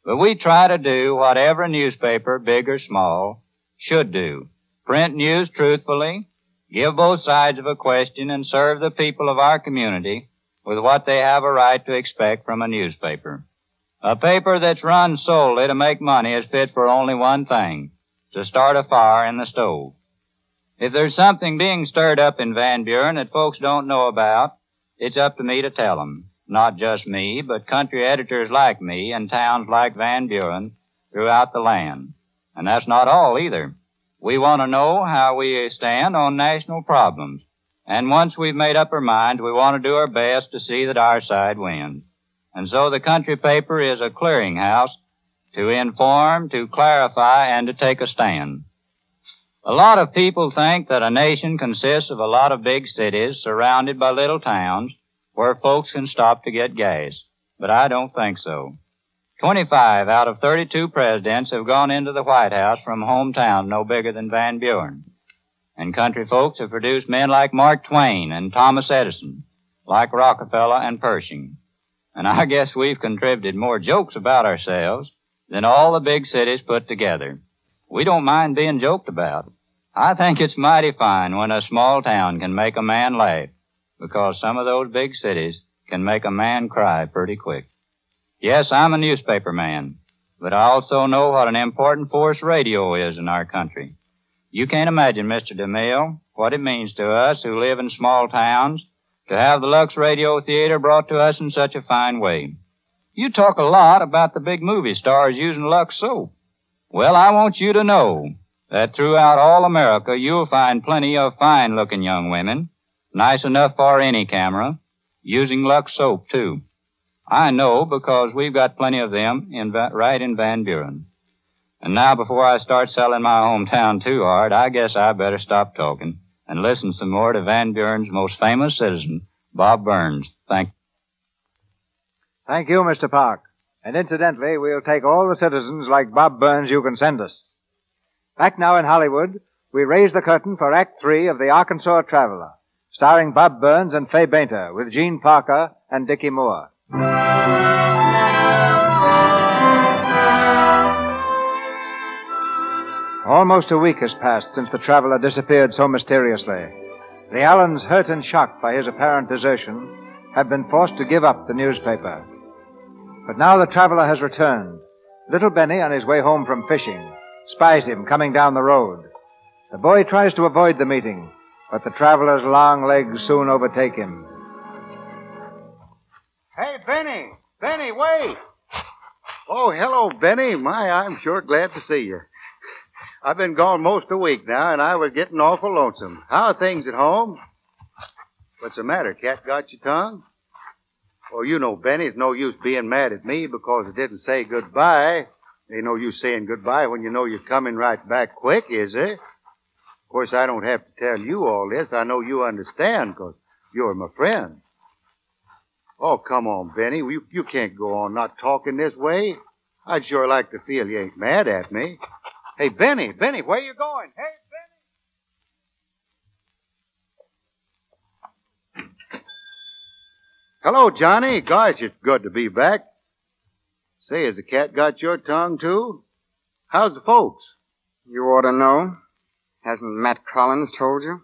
But we try to do what every newspaper, big or small, should do. Print news truthfully, give both sides of a question, and serve the people of our community with what they have a right to expect from a newspaper. A paper that's run solely to make money is fit for only one thing, to start a fire in the stove. If there's something being stirred up in Van Buren that folks don't know about, it's up to me to tell 'em. Not just me, but country editors like me in towns like Van Buren throughout the land. And that's not all either. We want to know how we stand on national problems. And once we've made up our minds, we want to do our best to see that our side wins. And so the country paper is a clearinghouse to inform, to clarify, and to take a stand. A lot of people think that a nation consists of a lot of big cities surrounded by little towns where folks can stop to get gas. But I don't think so. 25 out of 32 presidents have gone into the White House from hometown no bigger than Van Buren. And country folks have produced men like Mark Twain and Thomas Edison, like Rockefeller and Pershing. And I guess we've contributed more jokes about ourselves than all the big cities put together. We don't mind being joked about. I think it's mighty fine when a small town can make a man laugh, because some of those big cities can make a man cry pretty quick. Yes, I'm a newspaper man, but I also know what an important force radio is in our country. You can't imagine, Mr. DeMille, what it means to us who live in small towns to have the Lux Radio Theater brought to us in such a fine way. You talk a lot about the big movie stars using Lux soap. Well, I want you to know that throughout all America you'll find plenty of fine looking young women, nice enough for any camera, using Lux soap too. I know because we've got plenty of them in, right in Van Buren. And now before I start selling my hometown too hard, I guess I better stop talking and listen some more to Van Buren's most famous citizen, Bob Burns. Thank Thank you, Mr. Park. And incidentally, we'll take all the citizens like Bob Burns you can send us. Back now in Hollywood, we raise the curtain for Act Three of The Arkansas Traveler, starring Bob Burns and Fay Bainter with Jean Parker and Dickie Moore. Almost a week has passed since the traveler disappeared so mysteriously. The Allens, hurt and shocked by his apparent desertion, have been forced to give up the newspaper. But now the traveler has returned. Little Benny, on his way home from fishing, spies him coming down the road. The boy tries to avoid the meeting, but the traveler's long legs soon overtake him. Hey, Benny! Benny, wait! Oh, hello, Benny. My, I'm sure glad to see you. I've been gone most a week now, and I was getting awful lonesome. How are things at home? What's the matter? Cat got your tongue? Oh, you know, Benny, it's no use being mad at me because I didn't say goodbye. Ain't no use saying goodbye when you know you're coming right back quick, is there? Of course, I don't have to tell you all this. I know you understand because you're my friend. Oh, come on, Benny. You, you can't go on not talking this way. I'd sure like to feel you ain't mad at me. Hey, Benny, Benny, where you going? Hey, Benny. Hello, Johnny. Gosh, it's good to be back. Say, has the cat got your tongue, too? How's the folks? You ought to know. Hasn't Matt Collins told you?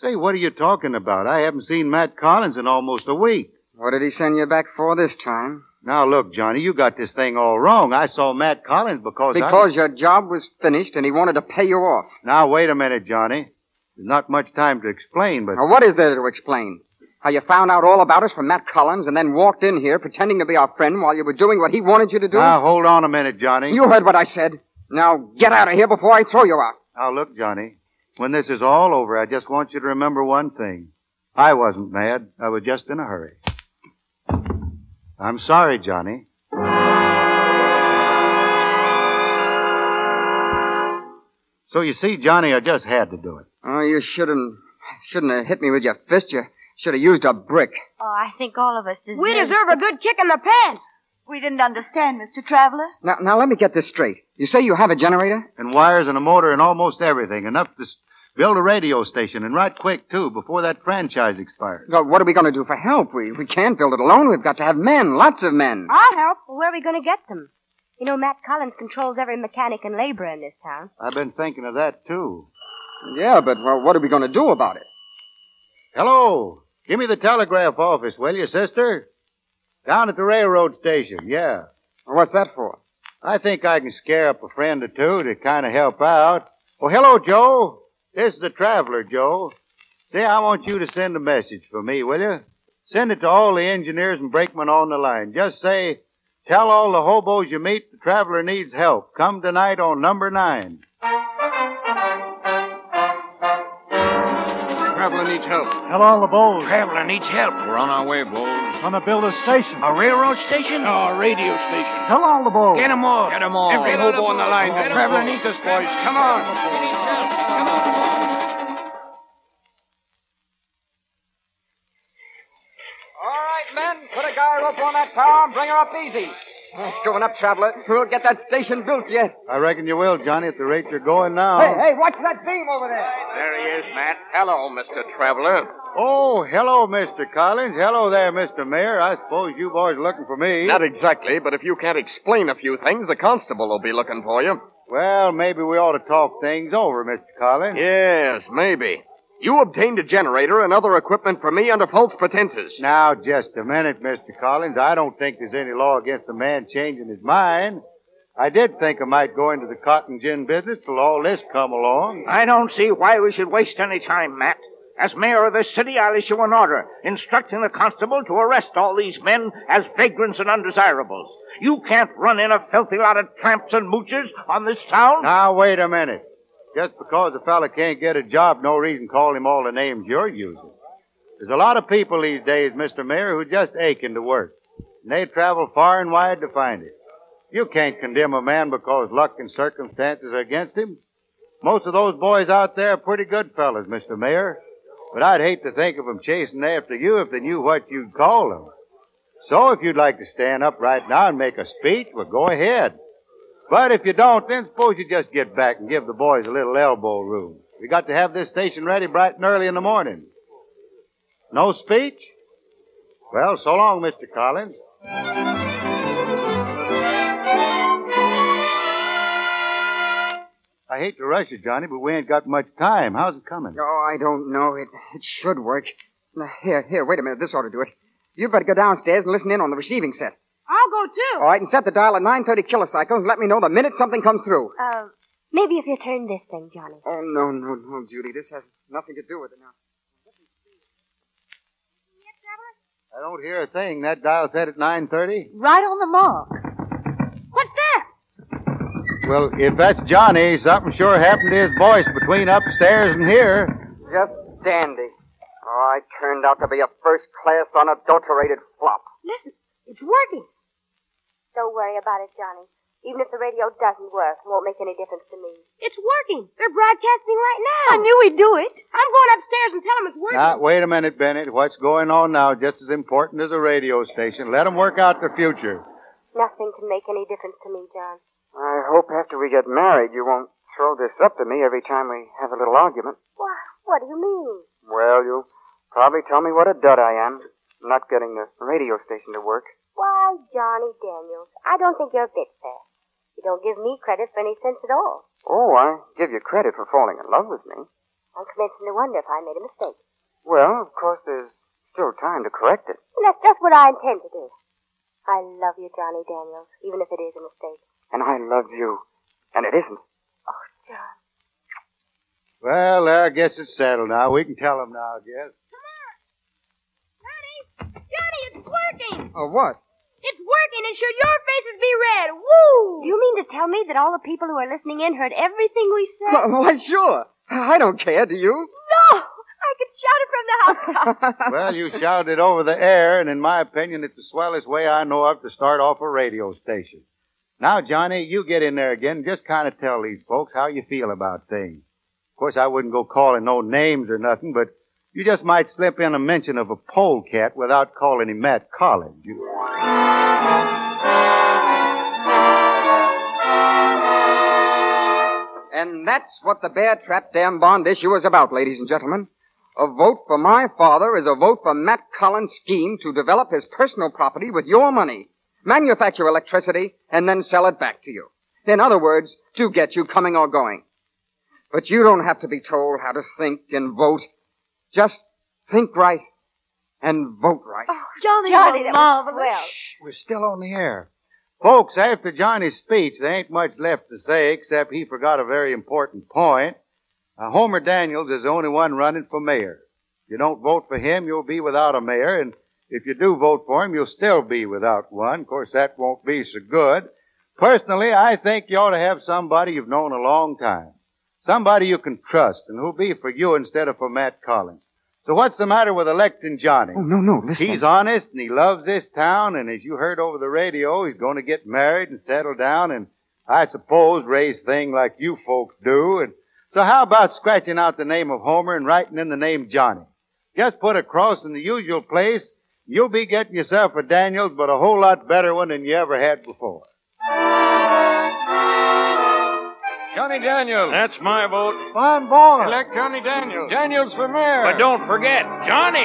Say, what are you talking about? I haven't seen Matt Collins in almost a week. What did he send you back for this time? Now look, Johnny, you got this thing all wrong. I saw Matt Collins because I- Because your job was finished and he wanted to pay you off. Now wait a minute, Johnny. There's not much time to explain, but Now, what is there to explain? How you found out all about us from Matt Collins and then walked in here pretending to be our friend while you were doing what he wanted you to do? now hold on a minute, Johnny. You heard what I said. Now get out of here before I throw you out. Now look, Johnny. When this is all over, I just want you to remember one thing. I wasn't mad. I was just in a hurry. I'm sorry, Johnny. So you see, Johnny, I just had to do it. Oh, you shouldn't shouldn't have hit me with your fist. You should have used a brick. Oh, I think all of us deserve. We deserve a good kick in the pants. We didn't understand, Mr. Traveler. Now, now let me get this straight. You say you have a generator? And wires and a motor and almost everything. Enough to s- build a radio station, and right quick, too, before that franchise expires. Well, what are we going to do for help? We we can't build it alone. We've got to have men, lots of men. I'll help. Well, where are we going to get them? You know, Matt Collins controls every mechanic and laborer in this town. I've been thinking of that, too. Yeah, but well, what are we going to do about it? Hello. Give me the telegraph office, will you, sister? Down at the railroad station, yeah. What's that for? I think I can scare up a friend or two to kind of help out. Oh, hello, Joe. This is the traveler, Joe. Say, I want you to send a message for me, will you? Send it to all the engineers and brakemen on the line. Just say, tell all the hobos you meet the traveler needs help. Come tonight on number nine. Traveler needs help. Tell all the Bowls. Traveler needs help. We're on our way, Bowles. Gonna build a station. A railroad station? No, a radio station. Tell all the Bowls. Get 'em all. Get 'em all. Every hobo on the line. The traveler needs us, boys. Come on. He needs help. Come on. Men, put a guy rope on that tower and bring her up easy. It's going up, Traveler. We'll get that station built yet. I reckon you will, Johnny, at the rate you're going now. Hey, hey, watch that beam over there. There he is, Matt. Hello, Mr. Traveler. Oh, hello, Mr. Collins. Hello there, Mr. Mayor. I suppose you boys are looking for me. Not exactly, but if you can't explain a few things, the constable will be looking for you. Well, maybe we ought to talk things over, Mr. Collins. Yes, maybe. You obtained a generator and other equipment for me under false pretenses. Now, just a minute, Mr. Collins. I don't think there's any law against a man changing his mind. I did think I might go into the cotton gin business till all this come along. I don't see why we should waste any time, Matt. As mayor of this city, I'll issue an order instructing the constable to arrest all these men as vagrants and undesirables. You can't run in a filthy lot of tramps and moochers on this town. Now, wait a minute. Just because a fella can't get a job, no reason call him all the names you're using. There's a lot of people these days, Mr. Mayor, who just aching to work. And they travel far and wide to find it. You can't condemn a man because luck and circumstances are against him. Most of those boys out there are pretty good fellas, Mr. Mayor. But I'd hate to think of 'em chasing after you if they knew what you'd call them. So if you'd like to stand up right now and make a speech, well, go ahead. But if you don't, then suppose you just get back and give the boys a little elbow room. We got to have this station ready bright and early in the morning. No speech? Well, so long, Mr. Collins. I hate to rush you, Johnny, but we ain't got much time. How's it coming? Oh, I don't know. It it should work. Here, here, wait a minute. This ought to do it. You better go downstairs and listen in on the receiving set. I'll go too. All right, and set the dial at 930 kilocycles and let me know the minute something comes through. Uh, maybe if you turn this thing, Johnny. Oh, no, no, no, Judy. This has nothing to do with it now. Yes, Evelyn. I don't hear a thing. That dial set at 9.30? Right on the mark. What's that? Well, if that's Johnny, something sure happened to his voice between upstairs and here. Just dandy. Oh, I turned out to be a first-class, unadulterated flop. Listen, it's working. Don't worry about it, Johnny. Even if the radio doesn't work, it won't make any difference to me. It's working. They're broadcasting right now. I knew we'd do it. I'm going upstairs and tell them it's working. Now, wait a minute, Bennett. What's going on now just as important as a radio station. Let them work out their future. Nothing can make any difference to me, John. I hope after we get married you won't throw this up to me every time we have a little argument. Why, what do you mean? Well, you'll probably tell me what a dud I am, not getting the radio station to work. Why, Johnny Daniels, I don't think you're a bit fair. You don't give me credit for any sense at all. Oh, I give you credit for falling in love with me. I'm commencing to wonder if I made a mistake. Well, of course, there's still time to correct it. And that's just what I intend to do. I love you, Johnny Daniels, even if it is a mistake. And I love you. And it isn't. Oh, John. Well, I guess it's settled now. We can tell him now, I guess. Come on. Honey, Johnny, it's working! Oh, what? It's working and should your faces be red. Woo! Do you mean to tell me that all the people who are listening in heard everything we said? Why, sure. I don't care, do you? No! I could shout it from the housetops. Well, you shouted over the air, and in my opinion, it's the swellest way I know of to start off a radio station. Now, Johnny, you get in there again and just kind of tell these folks how you feel about things. Of course, I wouldn't go calling no names or nothing, but you just might slip in a mention of a polecat without calling him Matt Collins. And that's what the Bear Trap Dam Bond issue is about, ladies and gentlemen. A vote for my father is a vote for Matt Collins' scheme to develop his personal property with your money, manufacture electricity, and then sell it back to you. In other words, to get you coming or going. But you don't have to be told how to think and vote. Just think right and vote right. Johnny, Johnny, that that was was swell. We're still on the air. Folks, after Johnny's speech, there ain't much left to say except he forgot a very important point. Uh, Homer Daniels is the only one running for mayor. If you don't vote for him, you'll be without a mayor, and if you do vote for him, you'll still be without one. Of course, that won't be so good. Personally, I think you ought to have somebody you've known a long time. Somebody you can trust and who'll be for you instead of for Matt Collins. So what's the matter with electing Johnny? Oh, no, no, listen. He's honest and he loves this town, and as you heard over the radio, he's going to get married and settle down and I suppose raise thing like you folks do. And so how about scratching out the name of Homer and writing in the name Johnny? Just put a cross in the usual place. You'll be getting yourself a Daniels, but a whole lot better one than you ever had before. Johnny Daniels. That's my vote. Fine ball. Elect Johnny Daniels. Daniels for mayor. But don't forget, Johnny.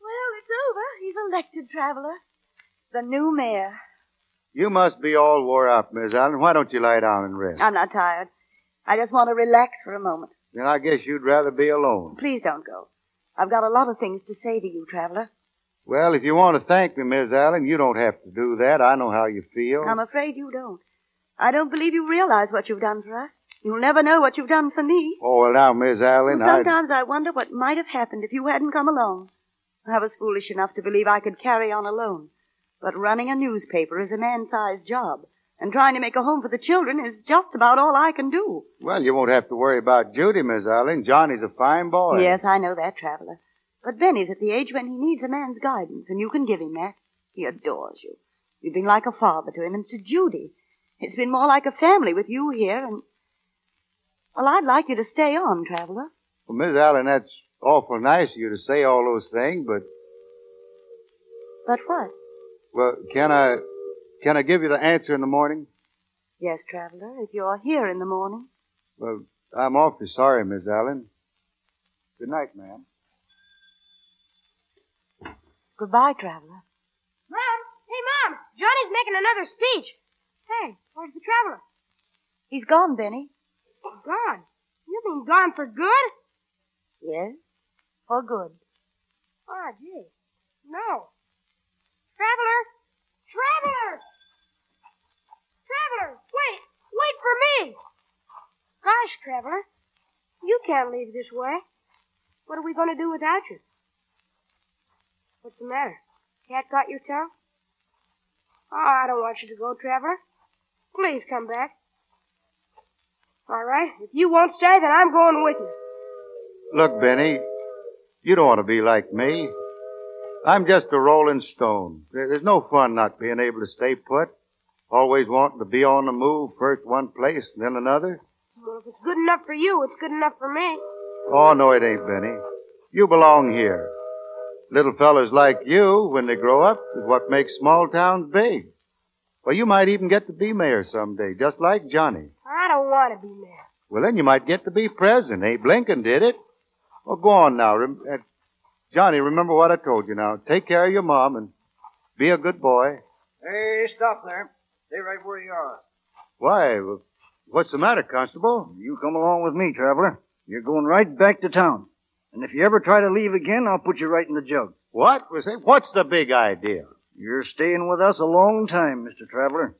Well, it's over. He's elected, Traveler. The new mayor. You must be all wore out, Miss Allen. Why don't you lie down and rest? I'm not tired. I just want to relax for a moment. Then I guess you'd rather be alone. Please don't go. I've got a lot of things to say to you, Traveler. Well, if you want to thank me, Miss Allen, you don't have to do that. I know how you feel. I'm afraid you don't. I don't believe you realize what you've done for us. You'll never know what you've done for me. Oh, well, now, Miss Allen, Well, I... sometimes I wonder what might have happened if you hadn't come along. I was foolish enough to believe I could carry on alone. But running a newspaper is a man-sized job, and trying to make a home for the children is just about all I can do. Well, you won't have to worry about Judy, Miss Allen. Johnny's a fine boy. Yes, I know that, Traveler. But Benny's at the age when he needs a man's guidance, and you can give him that. He adores you. You've been like a father to him, and to Judy. It's been more like a family with you here, and... Well, I'd like you to stay on, Traveler. Well, Miss Allen, that's awful nice of you to say all those things, but, But what? well, can I, can I give you the answer in the morning? Yes, Traveler, if you're here in the morning. Well, I'm awfully sorry, Miss Allen. Good night, ma'am. Goodbye, Traveler. Mom! Hey, Mom! Johnny's making another speech. Hey, where's the traveler? He's gone, Benny. Gone. You mean gone for good? Yes, for good. Oh, gee. No. Traveler! Traveler! Traveler! Wait! Wait for me! Gosh, Traveler. You can't leave this way. What are we going to do without you? What's the matter? Cat got your tongue? Oh, I don't want you to go, Traveler. Please come back. All right. If you won't stay, then I'm going with you. Look, Benny, you don't want to be like me. I'm just a rolling stone. There's no fun not being able to stay put. Always wanting to be on the move, first one place, then another. Well, if it's good enough for you, it's good enough for me. Oh, no, it ain't, Benny. You belong here. Little fellas like you, when they grow up, is what makes small towns big. Well, you might even get to be mayor someday, just like Johnny. I don't want to be mayor. Well, then you might get to be president. Abe Lincoln did it. Well, go on now. Rem- uh, Johnny, remember what I told you now. Take care of your mom and be a good boy. Hey, stop there. Stay right where you are. Why? What's the matter, Constable? You come along with me, traveler. You're going right back to town. And if you ever try to leave again, I'll put you right in the jug. What? Was it? What's the big idea? You're staying with us a long time, Mr. Traveler.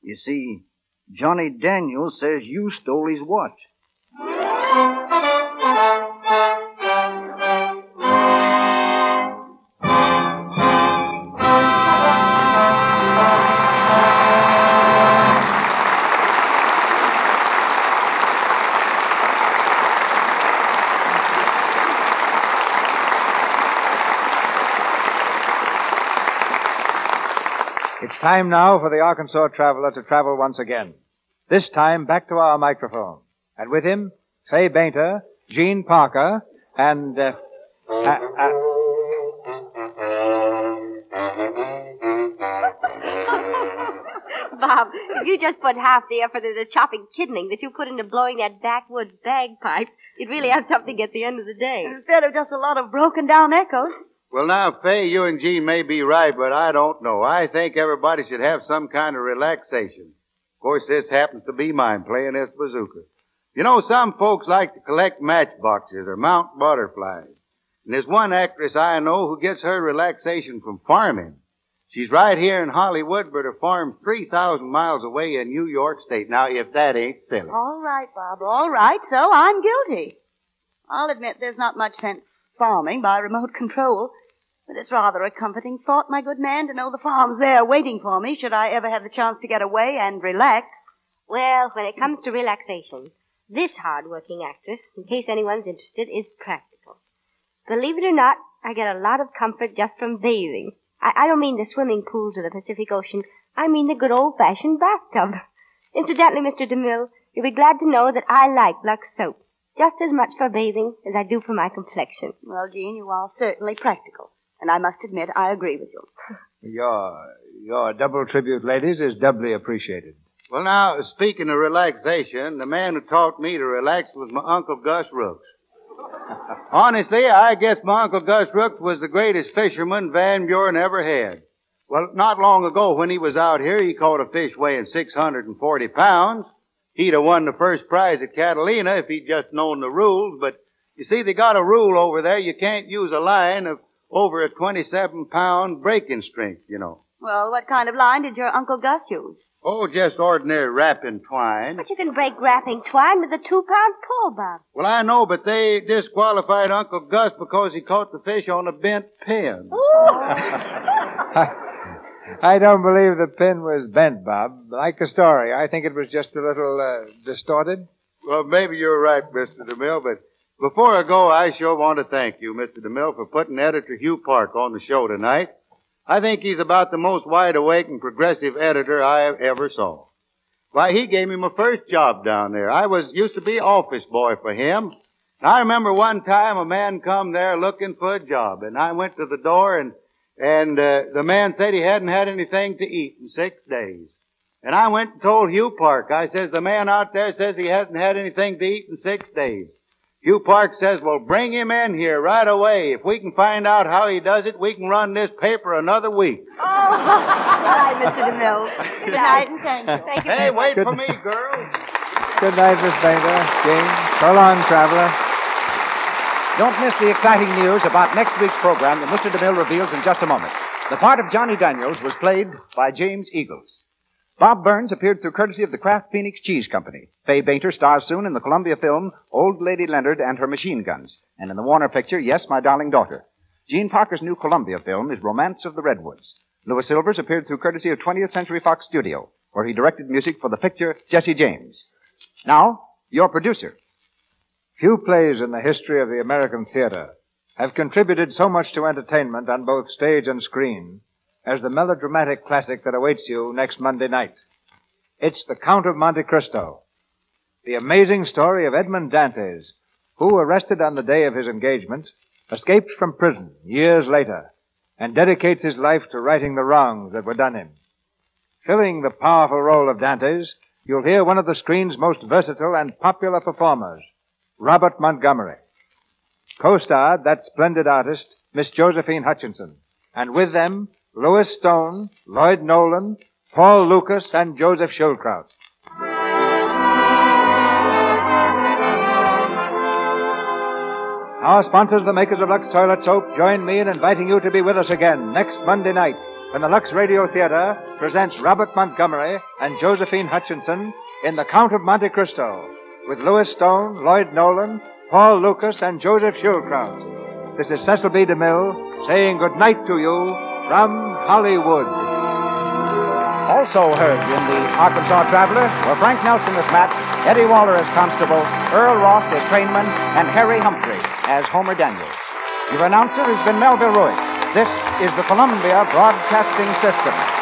You see, Johnny Daniels says you stole his watch. Time now for the Arkansas traveler to travel once again. This time back to our microphone. And with him, Fay Bainter, Jean Parker, and, uh, uh, uh, Bob, if you just put half the effort into chopping kidney that you put into blowing that backwoods bagpipe, you'd really have something at the end of the day. Instead of just a lot of broken down echoes. Well, now, Fay, you and Jean may be right, but I don't know. I think everybody should have some kind of relaxation. Of course, this happens to be mine, playing this bazooka. You know, some folks like to collect matchboxes or mount butterflies. And there's one actress I know who gets her relaxation from farming. She's right here in Hollywood, but her farm's 3,000 miles away in New York State. Now, if that ain't silly. All right, Bob, all right. So I'm guilty. I'll admit there's not much sense farming by remote control. But it's rather a comforting thought, my good man, to know the farm's there waiting for me should I ever have the chance to get away and relax. Well, when it comes to relaxation, this hard-working actress, in case anyone's interested, is practical. Believe it or not, I get a lot of comfort just from bathing. I, I don't mean the swimming pools of the Pacific Ocean. I mean the good old-fashioned bathtub. Incidentally, Mr. DeMille, you'll be glad to know that I like Lux soap just as much for bathing as I do for my complexion. Well, Jean, you are certainly practical. And I must admit, I agree with you. your, your double tribute, ladies, is doubly appreciated. Well, now, speaking of relaxation, the man who taught me to relax was my Uncle Gus Rooks. Honestly, I guess my Uncle Gus Rooks was the greatest fisherman Van Buren ever had. Well, not long ago when he was out here, he caught a fish weighing 640 pounds. He'd have won the first prize at Catalina if he'd just known the rules, but you see, they got a rule over there. You can't use a line of over a 27 pound breaking strength, you know. Well, what kind of line did your Uncle Gus use? Oh, just ordinary wrapping twine. But you can break wrapping twine with a two-pound pull, Bob. Well, I know, but they disqualified Uncle Gus because he caught the fish on a bent pin. I don't believe the pin was bent, Bob. Like the story, I think it was just a little uh, distorted. Well, maybe you're right, Mr. DeMille, but before I go, I sure want to thank you, Mr. DeMille, for putting editor Hugh Park on the show tonight. I think he's about the most wide awake and progressive editor I ever saw. Why, he gave me my first job down there. I was used to be office boy for him. And I remember one time a man come there looking for a job, and I went to the door and and uh, the man said he hadn't had anything to eat in six days. And I went and told Hugh Park. I says the man out there says he hasn't had anything to eat in six days. Hugh Park says, well, bring him in here right away. If we can find out how he does it, we can run this paper another week. Oh, all right, Mr. DeMille. Good night and thank you. Thank you. Hey, wait much. for me, girl. Good night, Miss Bainter. James. So long, traveler. Don't miss the exciting news about next week's program that Mr. DeMille reveals in just a moment. The part of Johnny Daniels was played by James Eagles. Bob Burns appeared through courtesy of the Kraft Phoenix Cheese Company. Fay Bainter stars soon in the Columbia film Old Lady Leonard and Her Machine Guns, and in the Warner picture Yes, My Darling Daughter. Jean Parker's new Columbia film is Romance of the Redwoods. Louis Silvers appeared through courtesy of 20th Century Fox Studio, where he directed music for the picture Jesse James. Now, your producer. Few plays in the history of the American theater have contributed so much to entertainment on both stage and screen as the melodramatic classic that awaits you next Monday night. It's The Count of Monte Cristo, the amazing story of Edmond Dantes, who, arrested on the day of his engagement, escaped from prison years later and dedicates his life to righting the wrongs that were done him. Filling the powerful role of Dantes, you'll hear one of the screen's most versatile and popular performers, Robert Montgomery. Co-starred that splendid artist, Miss Josephine Hutchinson, and with them, Lewis Stone, Lloyd Nolan, Paul Lukas, and Joseph Schildkraut. Our sponsors, the makers of Lux Toilet Soap, join me in inviting you to be with us again next Monday night when the Lux Radio Theater presents Robert Montgomery and Josephine Hutchinson in The Count of Monte Cristo with Lewis Stone, Lloyd Nolan, Paul Lukas, and Joseph Schildkraut. This is Cecil B. DeMille saying good night to you from Hollywood. Also heard in the Arkansas Traveler were Frank Nelson as Matt, Eddie Waller as Constable, Earl Ross as Trainman, and Harry Humphrey as Homer Daniels. Your announcer has been Melville Ruick. This is the Columbia Broadcasting System.